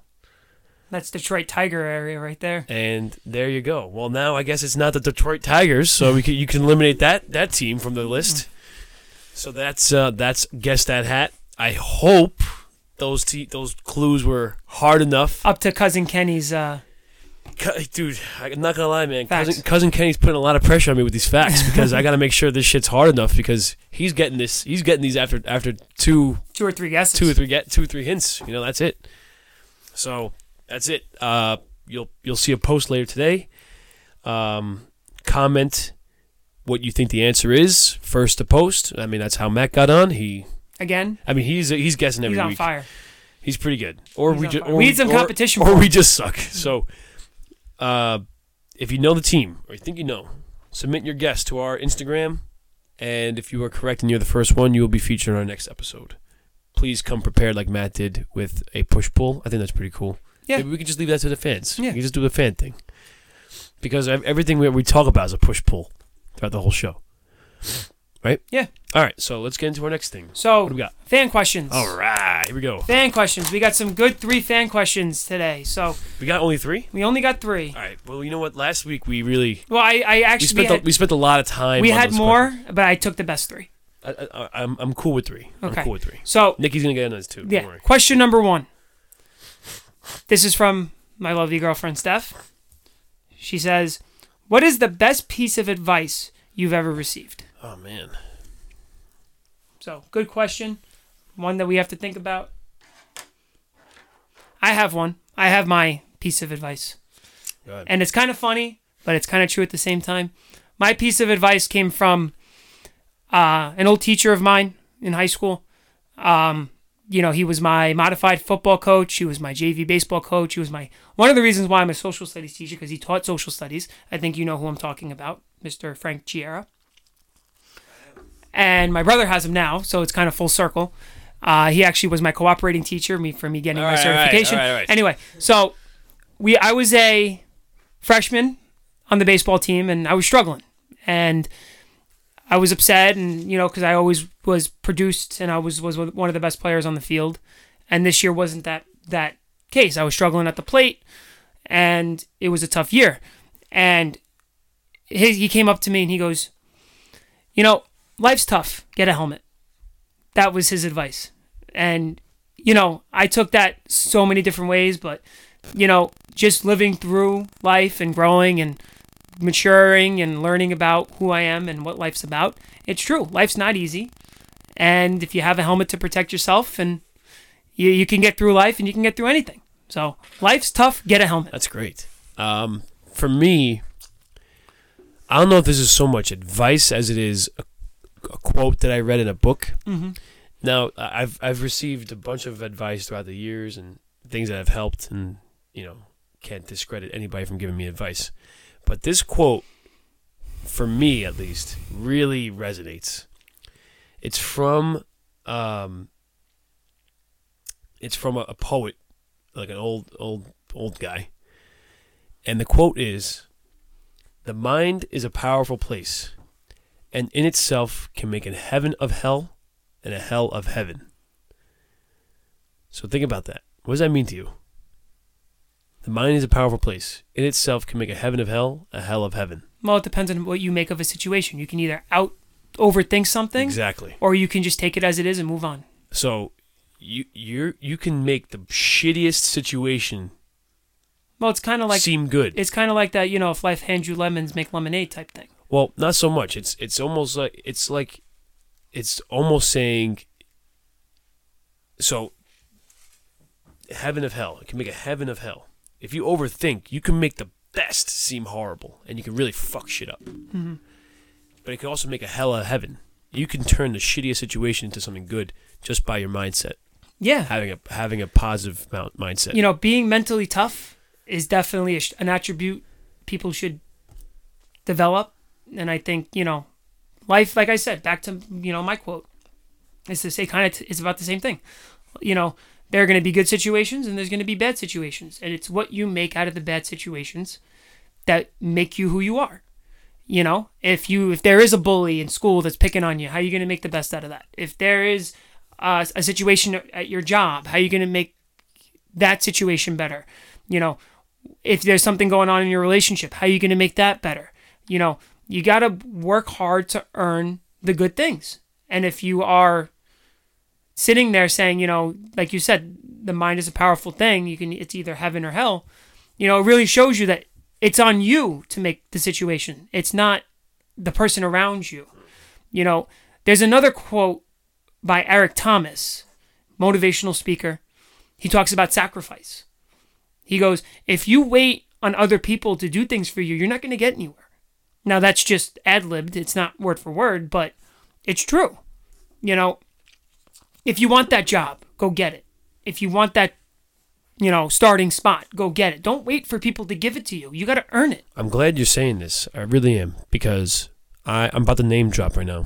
That's Detroit Tiger area right there. And there you go. Well, now I guess it's not the Detroit Tigers, so we can, you can eliminate that that team from the list. So that's uh, that's guess that hat. I hope those te- those clues were hard enough. Up to cousin Kenny's. Uh, Dude, I'm not gonna lie, man. Facts. Cousin, cousin Kenny's putting a lot of pressure on me with these facts because I gotta make sure this shit's hard enough because he's getting this. He's getting these after after two two or three guesses. two or three get two or three hints. You know, that's it. So that's it. Uh, you'll you'll see a post later today. Um, comment what you think the answer is first to post. I mean, that's how Matt got on. He, Again, I mean, he's he's guessing every he's on week. fire. He's pretty good. Or He's we just or We need some competition or for we just suck. So, uh, if you know the team or you think you know, submit your guess to our Instagram, and if you are correct and you're the first one, you will be featured on our next episode. Please come prepared like Matt did with a push pull. I think that's pretty cool. Yeah. Maybe we could just leave that to the fans. Yeah. We can just do the fan thing. Because everything we, we talk about is a push pull throughout the whole show. Right? Yeah. All right, so let's get into our next thing. So What do we got? fan questions. All right, here we go. Fan questions. We got some good three fan questions today. So We got only three? we only got three. All right. Well, you know what? Last week we really Well, I, I we actually spent had, a, we spent a lot of time. we had more, questions. but I took the best three. I, I, I'm I'm cool with three. Okay. I'm cool with three. So Nikki's gonna get on those. Don't yeah, worry. question number one. This is from my lovely girlfriend Steph. She says, "What is the best piece of advice you've ever received?" Oh man. So good question, one that we have to think about. I have one. I have my piece of advice. And it's kind of funny, but it's kind of true at the same time. My piece of advice came from uh, an old teacher of mine in high school. Um, you know, he was my modified football coach. He was my JV baseball coach. He was my one of the reasons why I'm a social studies teacher because he taught social studies. I think you know who I'm talking about, Mr. Frank Chiera. And my brother has him now, so it's kind of full circle. Uh, he actually was my cooperating teacher, me for me getting All my right, certification. all right, all right. Anyway, so we I was a freshman on the baseball team, and I was struggling, and I was upset, and you know, because I always was produced, and I was was one of the best players on the field, and this year wasn't that that case. I was struggling at the plate, and it was a tough year, and he, he came up to me and he goes, you know, life's tough. Get a helmet. That was his advice, and you know, I took that so many different ways, but you know, just living through life and growing and maturing and learning about who I am and what life's about. It's true. Life's not easy. And if you have a helmet to protect yourself and you, you can get through life and you can get through anything. So life's tough. Get a helmet. That's great. Um, for me, I don't know if this is so much advice as it is a, a quote that I read in a book. Mm-hmm. Now, I've I've received a bunch of advice throughout the years and things that have helped, and you know, can't discredit anybody from giving me advice. But this quote, for me at least, really resonates. It's from, um, it's from a, a poet, like an old old old guy, and the quote is, "The mind is a powerful place, and in itself can make a heaven of hell." and a hell of heaven. So think about that. What does that mean to you? The mind is a powerful place. In itself can make a heaven of hell, a hell of heaven. Well, it depends on what you make of a situation. You can either out overthink something Exactly. or you can just take it as it is and move on. So you you you can make the shittiest situation Well, it's kind of like seem good. it's kind of like that, you know, if life hands you lemons, make lemonade type thing. Well, not so much. It's it's almost like it's like it's almost saying so heaven of hell. It can make a heaven of hell. If you overthink, you can make the best seem horrible and you can really fuck shit up. Mm-hmm. But it can also make a hell of heaven. You can turn the shittiest situation into something good just by your mindset. Yeah. Having a having a positive mindset. You know, being mentally tough is definitely a, an attribute people should develop. And I think, you know, life, like I said, back to, you know, my quote, is to say kind of, it's about the same thing. You know, there are going to be good situations and there's going to be bad situations. And it's what you make out of the bad situations that make you who you are. You know, if you if there is a bully in school that's picking on you, how are you going to make the best out of that? If there is uh, a situation at your job, how are you going to make that situation better? You know, if there's something going on in your relationship, how are you going to make that better? You know, you got to work hard to earn the good things. And if you are sitting there saying, you know, like you said, the mind is a powerful thing, you can it's either heaven or hell. You know, it really shows you that it's on you to make the situation. It's not the person around you. You know, there's another quote by Eric Thomas, motivational speaker. He talks about sacrifice. He goes, if you wait on other people to do things for you, you're not going to get anywhere. Now, that's just ad libbed. It's not word for word, but it's true. You know, if you want that job, go get it. If you want that, you know, starting spot, go get it. Don't wait for people to give it to you. You got to earn it. I'm glad you're saying this. I really am because I, I'm about to name drop right now.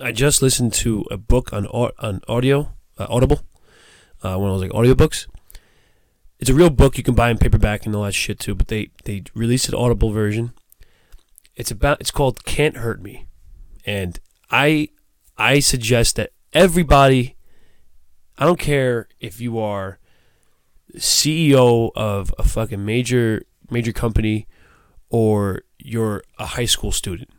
I just listened to a book on on audio, uh, Audible, uh, one of those like audiobooks. It's a real book you can buy in paperback and all that shit too, but they they released an Audible version. It's about it's called Can't Hurt Me, and I I suggest that everybody, I don't care if you are CEO of a fucking major major company or you're a high school student.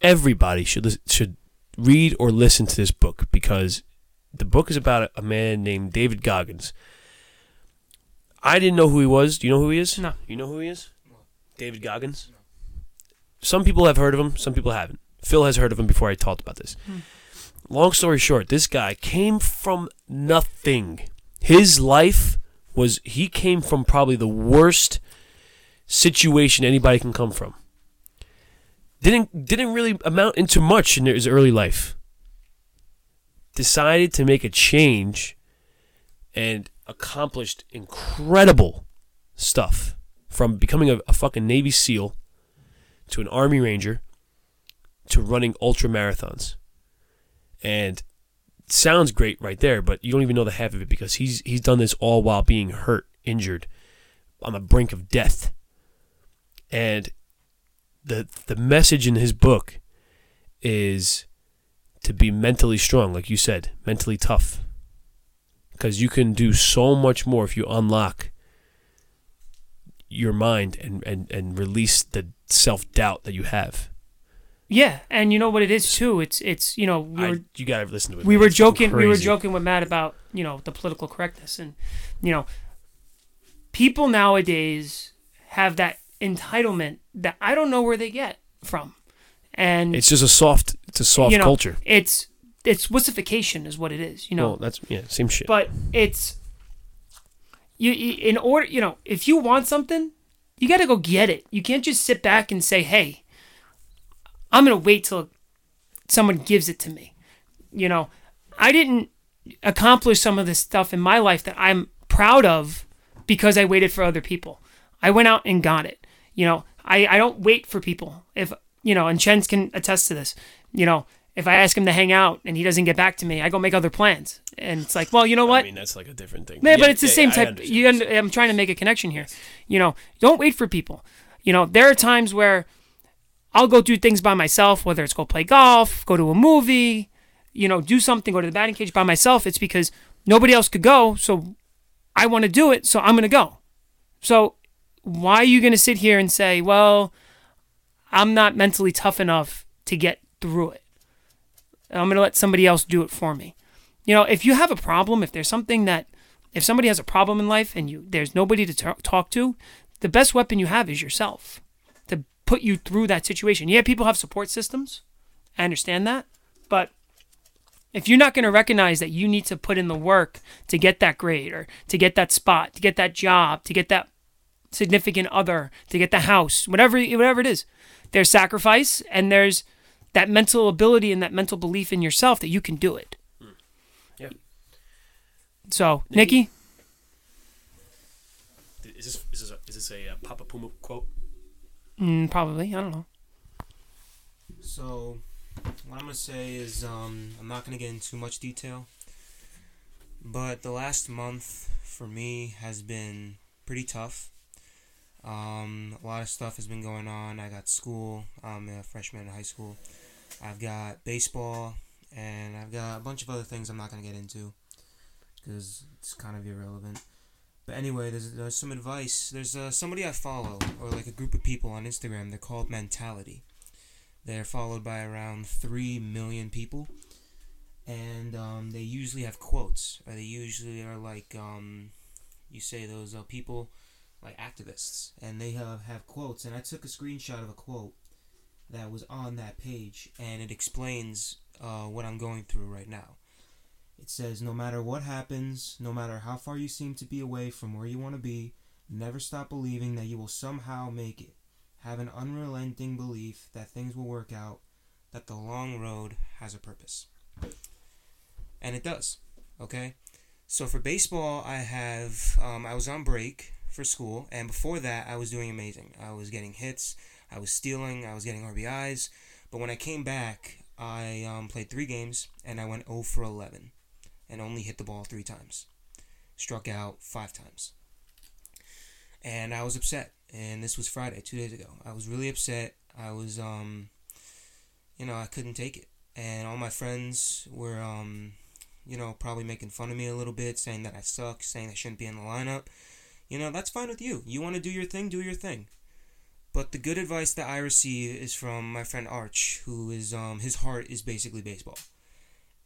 Everybody should should read or listen to this book because the book is about a, a man named David Goggins. I didn't know who he was. Do you know who he is? No. You know who he is? David Goggins. Some people have heard of him. Some people haven't. Phil has heard of him before I talked about this. Hmm. Long story short, this guy came from nothing. His life was he came from probably the worst situation anybody can come from. Didn't didn't really amount into much in his early life. Decided to make a change and accomplished incredible stuff from becoming a, a fucking Navy SEAL to an Army Ranger to running ultra marathons. And sounds great right there, but you don't even know the half of it because he's he's done this all while being hurt, injured, on the brink of death. and the the message in his book is to be mentally strong, like you said, mentally tough, because you can do so much more if you unlock your mind and and and release the self doubt that you have. Yeah, and you know what it is too. It's it's you know we I- you gotta listen to it. we man. were It's joking we were joking with Matt about you know the political correctness and you know people nowadays have that entitlement that I don't know where they get from, and It's just a soft. It's a soft you know culture. it's it's wussification is what it is. You know, well, that's yeah, same shit. but it's you in order you know if you want something you got to go get it. You can't just sit back and say hey i'm gonna wait till someone gives it to me. You know i didn't accomplish some of the stuff in my life that i'm proud of because i waited for other people. I went out and got it. You know i, I don't wait for people. If you know and chens can attest to this. You know if i ask him to hang out and he doesn't get back to me i go make other plans and it's like well you know what I mean, that's like a different thing. yeah, but it's the yeah, same I type. You, what un- you're saying. I'm trying to make a connection here. You know, don't wait for people. You know, there are times where I'll go do things by myself, whether it's go play golf, go to a movie, you know, do something, go to the batting cage by myself. It's because nobody else could go, so I want to do it, so I'm going to go. So why are you going to sit here and say, well, I'm not mentally tough enough to get through it? I'm going to let somebody else do it for me. You know, if you have a problem, if there's something that, if somebody has a problem in life and you there's nobody to talk talk to, the best weapon you have is yourself to put you through that situation. Yeah, people have support systems. I understand that. But if you're not going to recognize that you need to put in the work to get that grade or to get that spot, to get that job, to get that significant other, to get the house, whatever whatever it is, there's sacrifice and there's that mental ability and that mental belief in yourself that you can do it. Yeah. So, Nikki, Is this is this a, is this a uh, Papa Puma quote? mm, probably. I don't know. So, what I'm gonna say is, um, I'm not gonna get into too much detail, but the last month for me has been pretty tough. Um, a lot of stuff has been going on. I got school. I'm a freshman in high school. I've got baseball, and I've got a bunch of other things I'm not gonna get into because it's kind of irrelevant. But anyway, there's, there's some advice. There's uh, somebody I follow, or like a group of people on Instagram. They're called Mentality. They're followed by around 3 million people. And um, they usually have quotes, or they usually are like, um, you say those uh, people, like activists, and they have, have quotes. And I took a screenshot of a quote that was on that page, and it explains uh, what I'm going through right now. It says, No matter what happens, no matter how far you seem to be away from where you want to be, never stop believing that you will somehow make it. Have an unrelenting belief that things will work out, that the long road has a purpose. And it does, okay? So for baseball, I have, um, I was on break for school, and before that, I was doing amazing. I was getting hits, I was stealing, I was getting RBIs, but when I came back, I um, played three games, and I went 0 for 11, and only hit the ball three times. Struck out five times. And I was upset and this was Friday, two days ago. I was really upset. I was, um, you know, I couldn't take it, and all my friends were, um, you know, probably making fun of me a little bit, saying that I suck, saying I shouldn't be in the lineup. You know, that's fine with you. You want to do your thing, do your thing. But the good advice that I receive is from my friend Arch, who is, um, his heart is basically baseball.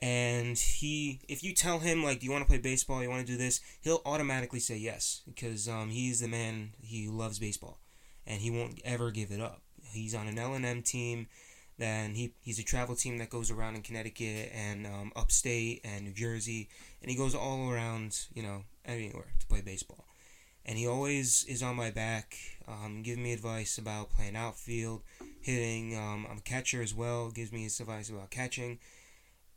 And he, if you tell him like, do you want to play baseball? You want to do this? He'll automatically say yes because um, he's the man. He loves baseball, and he won't ever give it up. He's on an L and M team. Then he he's a travel team that goes around in Connecticut and um, upstate and New Jersey, and he goes all around, you know, anywhere to play baseball. And he always is on my back, um, giving me advice about playing outfield, hitting. Um, I'm a catcher as well. Gives me his advice about catching.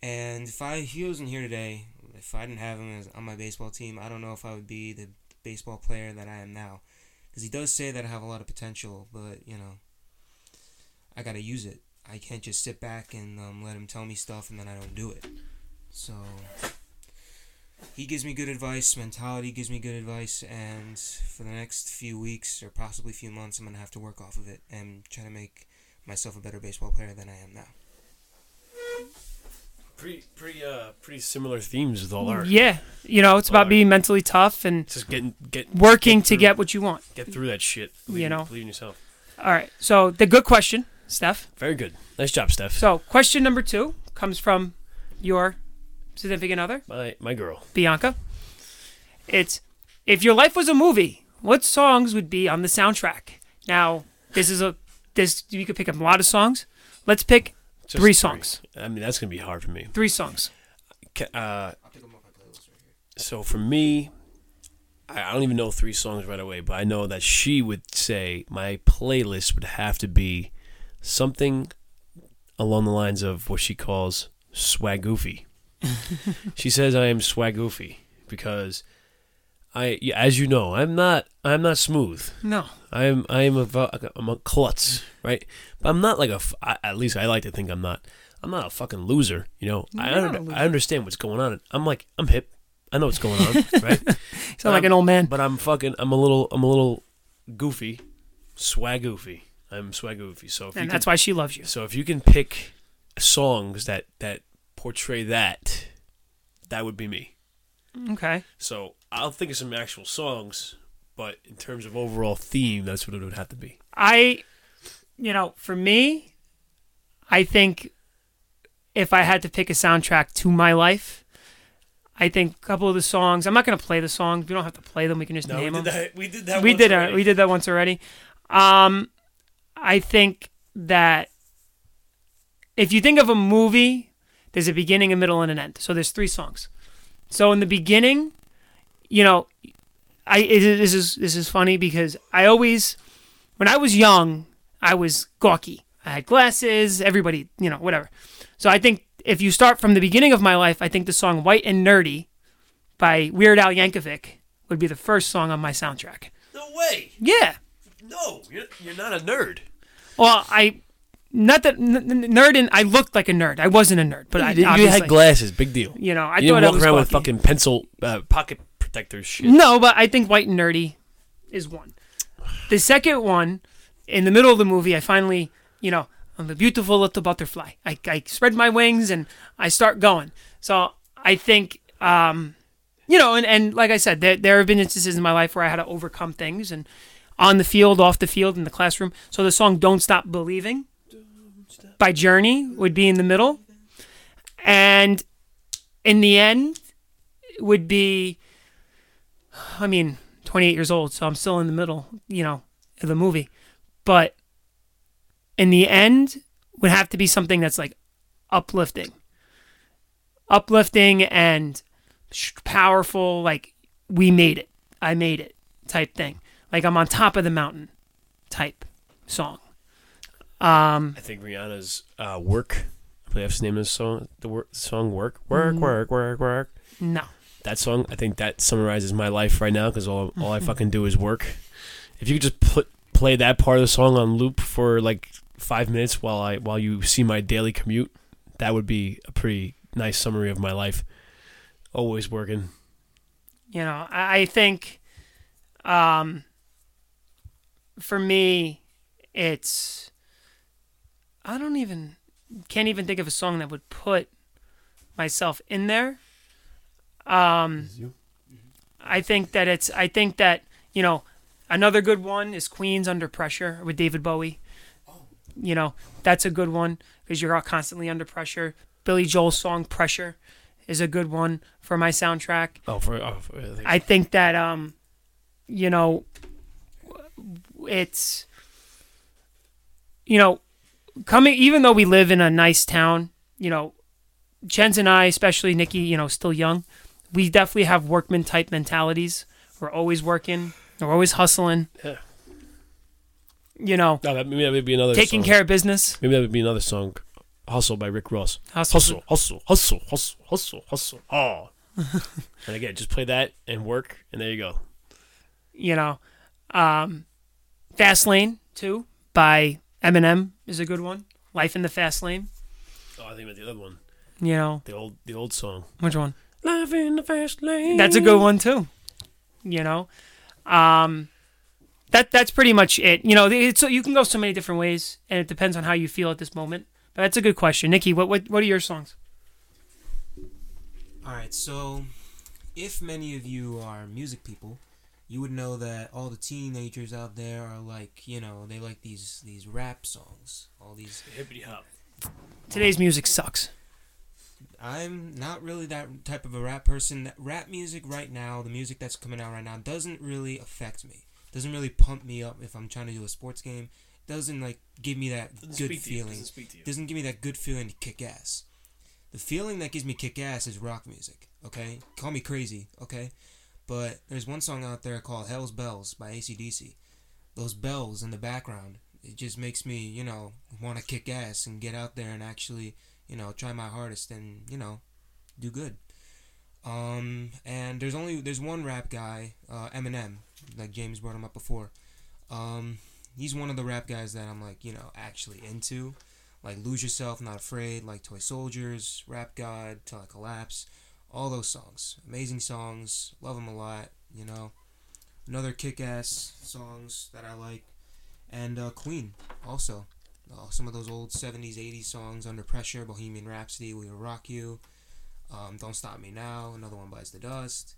And if I he wasn't here today, if I didn't have him as, on my baseball team, I don't know if I would be the baseball player that I am now. Because he does say that I have a lot of potential, but you know, I gotta use it. I can't just sit back and um, let him tell me stuff and then I don't do it. So he gives me good advice. Mentality gives me good advice, and for the next few weeks or possibly few months, I'm gonna have to work off of it and try to make myself a better baseball player than I am now. Pretty, pretty, uh, pretty similar themes with all our. Yeah, you know, it's about Alright. being mentally tough and Just getting, get working get to get what you want. get through that shit. You know. believe in yourself. All right. So the good question, Steph. Very good. Nice job, Steph. So question number two comes from your significant other, my my girl. Bianca. It's if your life was a movie, what songs would be on the soundtrack? Now, this is a this you could pick up a lot of songs. Let's pick Just Three songs. I mean, that's gonna be hard for me. three songs. Uh, I'll pick 'em off my playlist right here. so for me, I, I don't even know three songs right away, but I know that she would say my playlist would have to be something along the lines of what she calls swag goofy. *laughs* she says I am swag goofy because I, as you know, I'm not, I'm not smooth. No. I'm, I'm a, I'm a klutz, right? But I'm not like a, I- at least I like to think I'm not. I'm not a fucking loser, you know. I, You're not under. I understand what's going on. I'm like, I'm hip. I know what's going on, *laughs* right? Sound like Um, an old man. But I'm fucking. I'm a little. I'm a little goofy, swag goofy. I'm swag goofy. So if you And can, that's why she loves you. so if you can pick songs that that portray that, that would be me. Okay. So I'll think of some actual songs, but in terms of overall theme, that's what it would have to be. I, you know, for me, I think if I had to pick a soundtrack to my life, I think a couple of the songs. I'm not going to play the songs. We don't have to play them. We can just No, we name did them. that. We did that. we once did. Already. we did that once already. Um, I think that if you think of a movie, there's a beginning, a middle, and an end. So there's three songs. So in the beginning, you know, I it, is- this is this is funny because I always, when I was young, I was gawky. I had glasses. Everybody, you know, whatever. So I think if you start from the beginning of my life, I think the song "White and Nerdy" by Weird Al Yankovic would be the first song on my soundtrack. No way. Yeah. No, you're, you're not a nerd. Well, I not that n- n- nerd and I looked like a nerd. I wasn't a nerd, but I you, had glasses. Big deal. you know, I you thought didn't I walk was around with fucking pencil uh, pocket protectors. Shit. No, but I think white and nerdy is one. The second one, in the middle of the movie, I finally, you know, I'm a beautiful little butterfly. I, I spread my wings and I start going. So I think, um, you know, and, and like I said, there, there have been instances in my life where I had to overcome things and on the field, off the field, in the classroom. So the song Don't Stop Believing by Journey would be in the middle. And in the end would be I mean, 28 years old, so I'm still in the middle, you know, of the movie. But in the end, would have to be something that's like uplifting, uplifting and powerful. Like we made it, I made it, type thing. Like I'm on top of the mountain, type song. Um, I think Rihanna's uh, "Work." I believe that's the name of the song. The wor- song "Work," work, work, work, work. no, That song, I think that summarizes my life right now because all all I fucking do is work. If you could just put play that part of the song on loop for like five minutes while I while you see my daily commute, that would be a pretty nice summary of my life. Always working. you know, I, I think, um, for me, it's I don't even can't even think of a song that would put myself in there. Um, I think that it's I think that you know another good one is Queens Under Pressure with David Bowie. You know that's a good one because you're constantly under pressure. Billy Joel's song Pressure is a good one for my soundtrack. Oh, for, oh, for I think- I think that um, you know, it's you know, coming even though we live in a nice town, you know, Chens and I, especially Nikki, you know, still young, we definitely have workman type mentalities. We're always working. We're always hustling. Yeah. You know, no, that, maybe that would be another taking song. care of business. Maybe that would be another song. Hustle by Rick Ross. Hustle. Hustle, hustle, hustle, hustle, hustle, hustle. Oh. *laughs* and again, just play that and work, and there you go. You know, um, Fast Lane too by Eminem is a good one. Life in the Fast Lane. Oh, I think about the other one, You know, the old, the old song. which one? Life in the fast lane. That's a good one too. You know, um, that that's pretty much it. You know, it's, so you can go so many different ways, and it depends on how you feel at this moment. But that's a good question, Nikki. What what what are your songs? All right, so if many of you are music people, you would know that all the teenagers out there are like, you know, they like these these rap songs, all these. hippity hop. Today's music sucks. I'm not really that type of a rap person. That Rap music right now, the music that's coming out right now, doesn't really affect me. Doesn't really pump me up if I'm trying to do a sports game. Doesn't like give me that Doesn't good speak to you, feeling. doesn't speak to you. Doesn't give me that good feeling to kick ass. The feeling that gives me kick ass is rock music. Okay, call me crazy. Okay, but there's one song out there called "Hell's Bells" by ACDC. Those bells in the background, it just makes me, you know, want to kick ass and get out there and actually, you know, try my hardest and you know, do good. Um, and there's only there's one rap guy, uh, Eminem, like James brought him up before. Um, he's one of the rap guys that I'm like, you know, actually into. Like Lose Yourself, Not Afraid, like Toy Soldiers, Rap God, Till I Collapse, all those songs. Amazing songs, love them a lot, you know. Another kick ass songs that I like. And uh, Queen, also. Uh, some of those old 70s, 80s songs, Under Pressure, Bohemian Rhapsody, We Will Rock You, um, Don't Stop Me Now, another one bites the dust.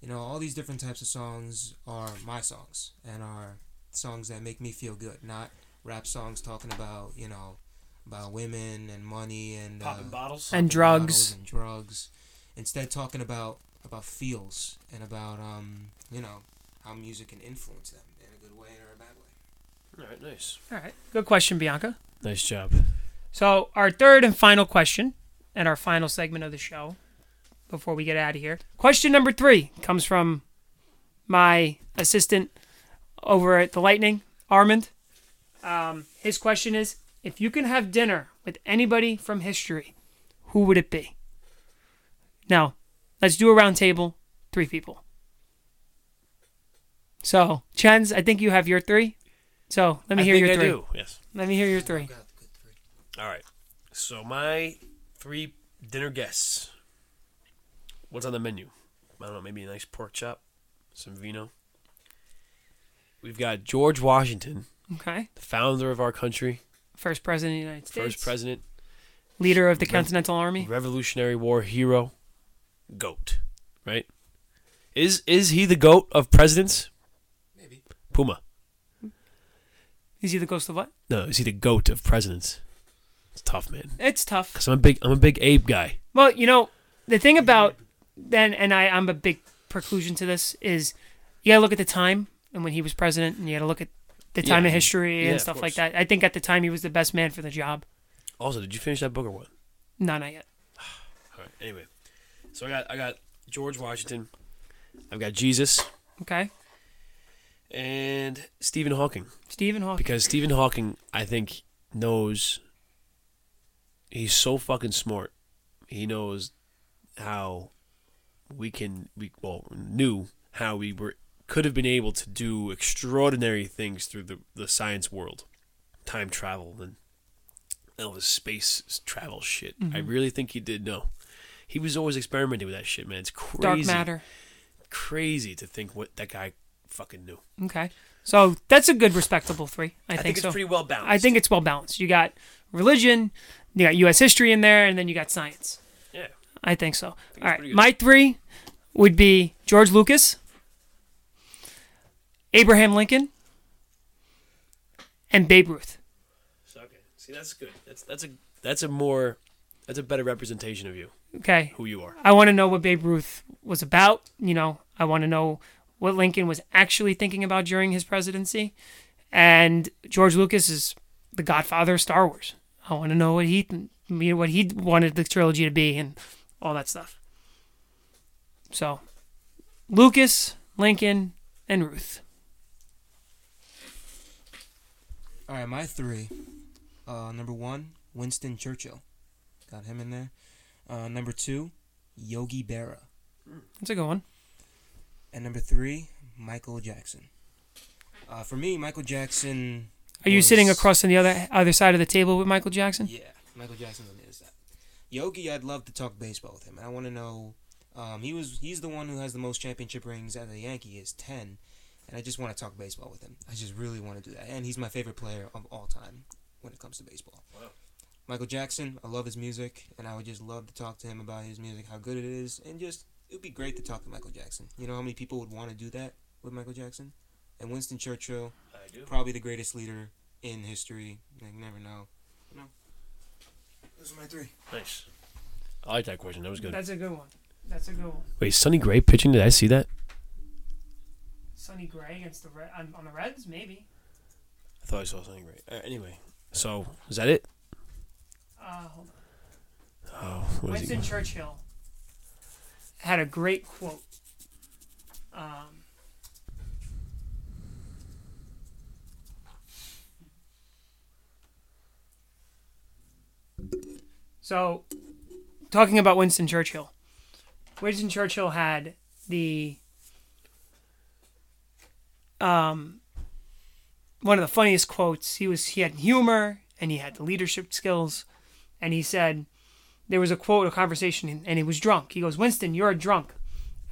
You know, all these different types of songs are my songs and are songs that make me feel good, not rap songs talking about, you know, about women and money and Popping uh, bottles. And popping drugs. bottles and drugs. Instead, talking about about feels and about um, you know, how music can influence them in a good way or a bad way. All right, nice. All right, good question, Bianca. Nice job. So our third and final question, and our final segment of the show, before we get out of here. Question number three comes from my assistant over at the Lightning, Armand. Um, his question is: If you can have dinner with anybody from history, who would it be? Now, let's do a round table, three people. So, Chens, I think you have your three. So let me I hear think your I three. do. Yes. Let me hear your three. All right. So my three dinner guests. What's on the menu? I don't know. Maybe a nice pork chop, some vino. We've got George Washington, Okay. the founder of our country, First president of the United States. first president, leader of the Rev- Continental Army. Revolutionary War hero, goat. Right? Is is he the goat of presidents? Maybe. Puma. Is he the ghost of what? No, is he the goat of presidents? It's tough, man. It's tough. Cause I'm a big I'm a big Abe guy. Well, you know, the thing about then, and I, I'm a big preclusion to this is you gotta look at the time and when he was president, and you gotta look at the time Yeah. of history Yeah, and stuff like that. I think at the time he was the best man for the job. Also, did you finish that book or what? No, not yet. *sighs* All right. Anyway, so I got I got George Washington, I've got Jesus, Okay. and Stephen Hawking Stephen Hawking. because Stephen Hawking I think knows. He's so fucking smart. He knows how we can we well knew how we were could have been able to do extraordinary things through the the science world, time travel and all this space travel shit. I mm-hmm. really think he did know. He was always experimenting with that shit, man. It's crazy. Dark matter. Crazy to think what that guy fucking knew. Okay. So that's a good, respectable three. I, I, think, think, it's so. pretty well balanced. I think it's well balanced. You got religion, you got U.S. history in there, and then you got science. yeah. I think so. it's All right. My three would be George Lucas, Abraham Lincoln, and Babe Ruth. So, okay. See, that's good. That's that's a that's a more that's a better representation of you, Okay. who you are. I want to know what Babe Ruth was about. You know, I want to know what Lincoln was actually thinking about during his presidency. And George Lucas is the godfather of Star Wars. I want to know what he you know, what he wanted the trilogy to be and all that stuff. So, Lucas, Lincoln, and Ruth. All right, my three. Uh, number one, Winston Churchill. Got him in there. Uh, number two, Yogi Berra. That's a good one. And number three, Michael Jackson. Uh, for me, Michael Jackson. Are you sitting across on the other other side of the table with Michael Jackson? Yeah, Michael Jackson is that. Yogi, I'd love to talk baseball with him. I want to know Um, he was he's the one who has the most championship rings out of the Yankee. He has ten, and I just want to talk baseball with him. I just really want to do that, and he's my favorite player of all time when it comes to baseball. Wow. Michael Jackson, I love his music, and I would just love to talk to him about his music, how good it is, and just it would be great to talk to Michael Jackson. You know how many people would want to do that with Michael Jackson? And Winston Churchill, I do. probably the greatest leader in history. You never know. No. know. Those are my three. Nice. I like that question. That was good. That's a good one. That's a good one. Wait, Sonny Gray pitching? Did I see that? Sonny Gray against the Red on, on the Reds, maybe. I thought I saw Sonny Gray. Uh, anyway, so is that it? Uh. Oh, he? Winston Churchill had a great quote. Um, so, talking about Winston Churchill, Winston Churchill had the um, one of the funniest quotes. He was he had humor and he had the leadership skills, and he said there was a quote, a conversation, and he was drunk. He goes, "Winston, you're a drunk,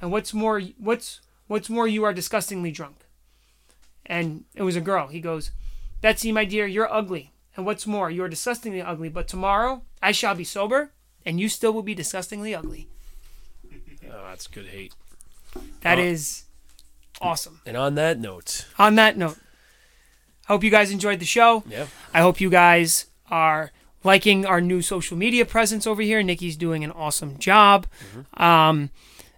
and what's more, what's what's more, you are disgustingly drunk." And it was a girl. He goes, "Betsy, my dear, you're ugly, and what's more, you are disgustingly ugly. But tomorrow I shall be sober, and you still will be disgustingly ugly." *laughs* Oh, that's good hate. That Uh, is awesome. And on that note, On that note, I hope you guys enjoyed the show. yeah, I hope you guys are liking our new social media presence over here. Nikki's doing an awesome job. Um,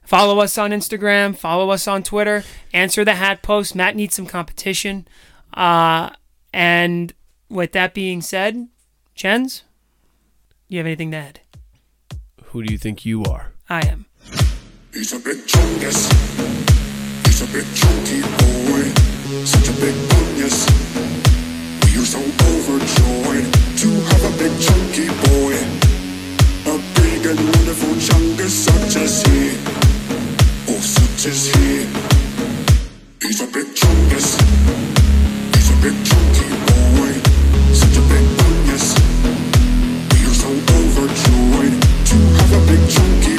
follow us on Instagram. Follow us on Twitter. Answer the hat post. Matt needs some competition. Uh, and with that being said, Chens, you have anything to add? who do you think you are? I am. He's a big chungus. He's a big chunky boy. Such a big bungus. You're so overjoyed to have a big chunky boy? A big and wonderful chunker such as he, oh such as he. He's a big chunkus, he's a big chunky boy, such a big bungus. You're so overjoyed to have a big chunky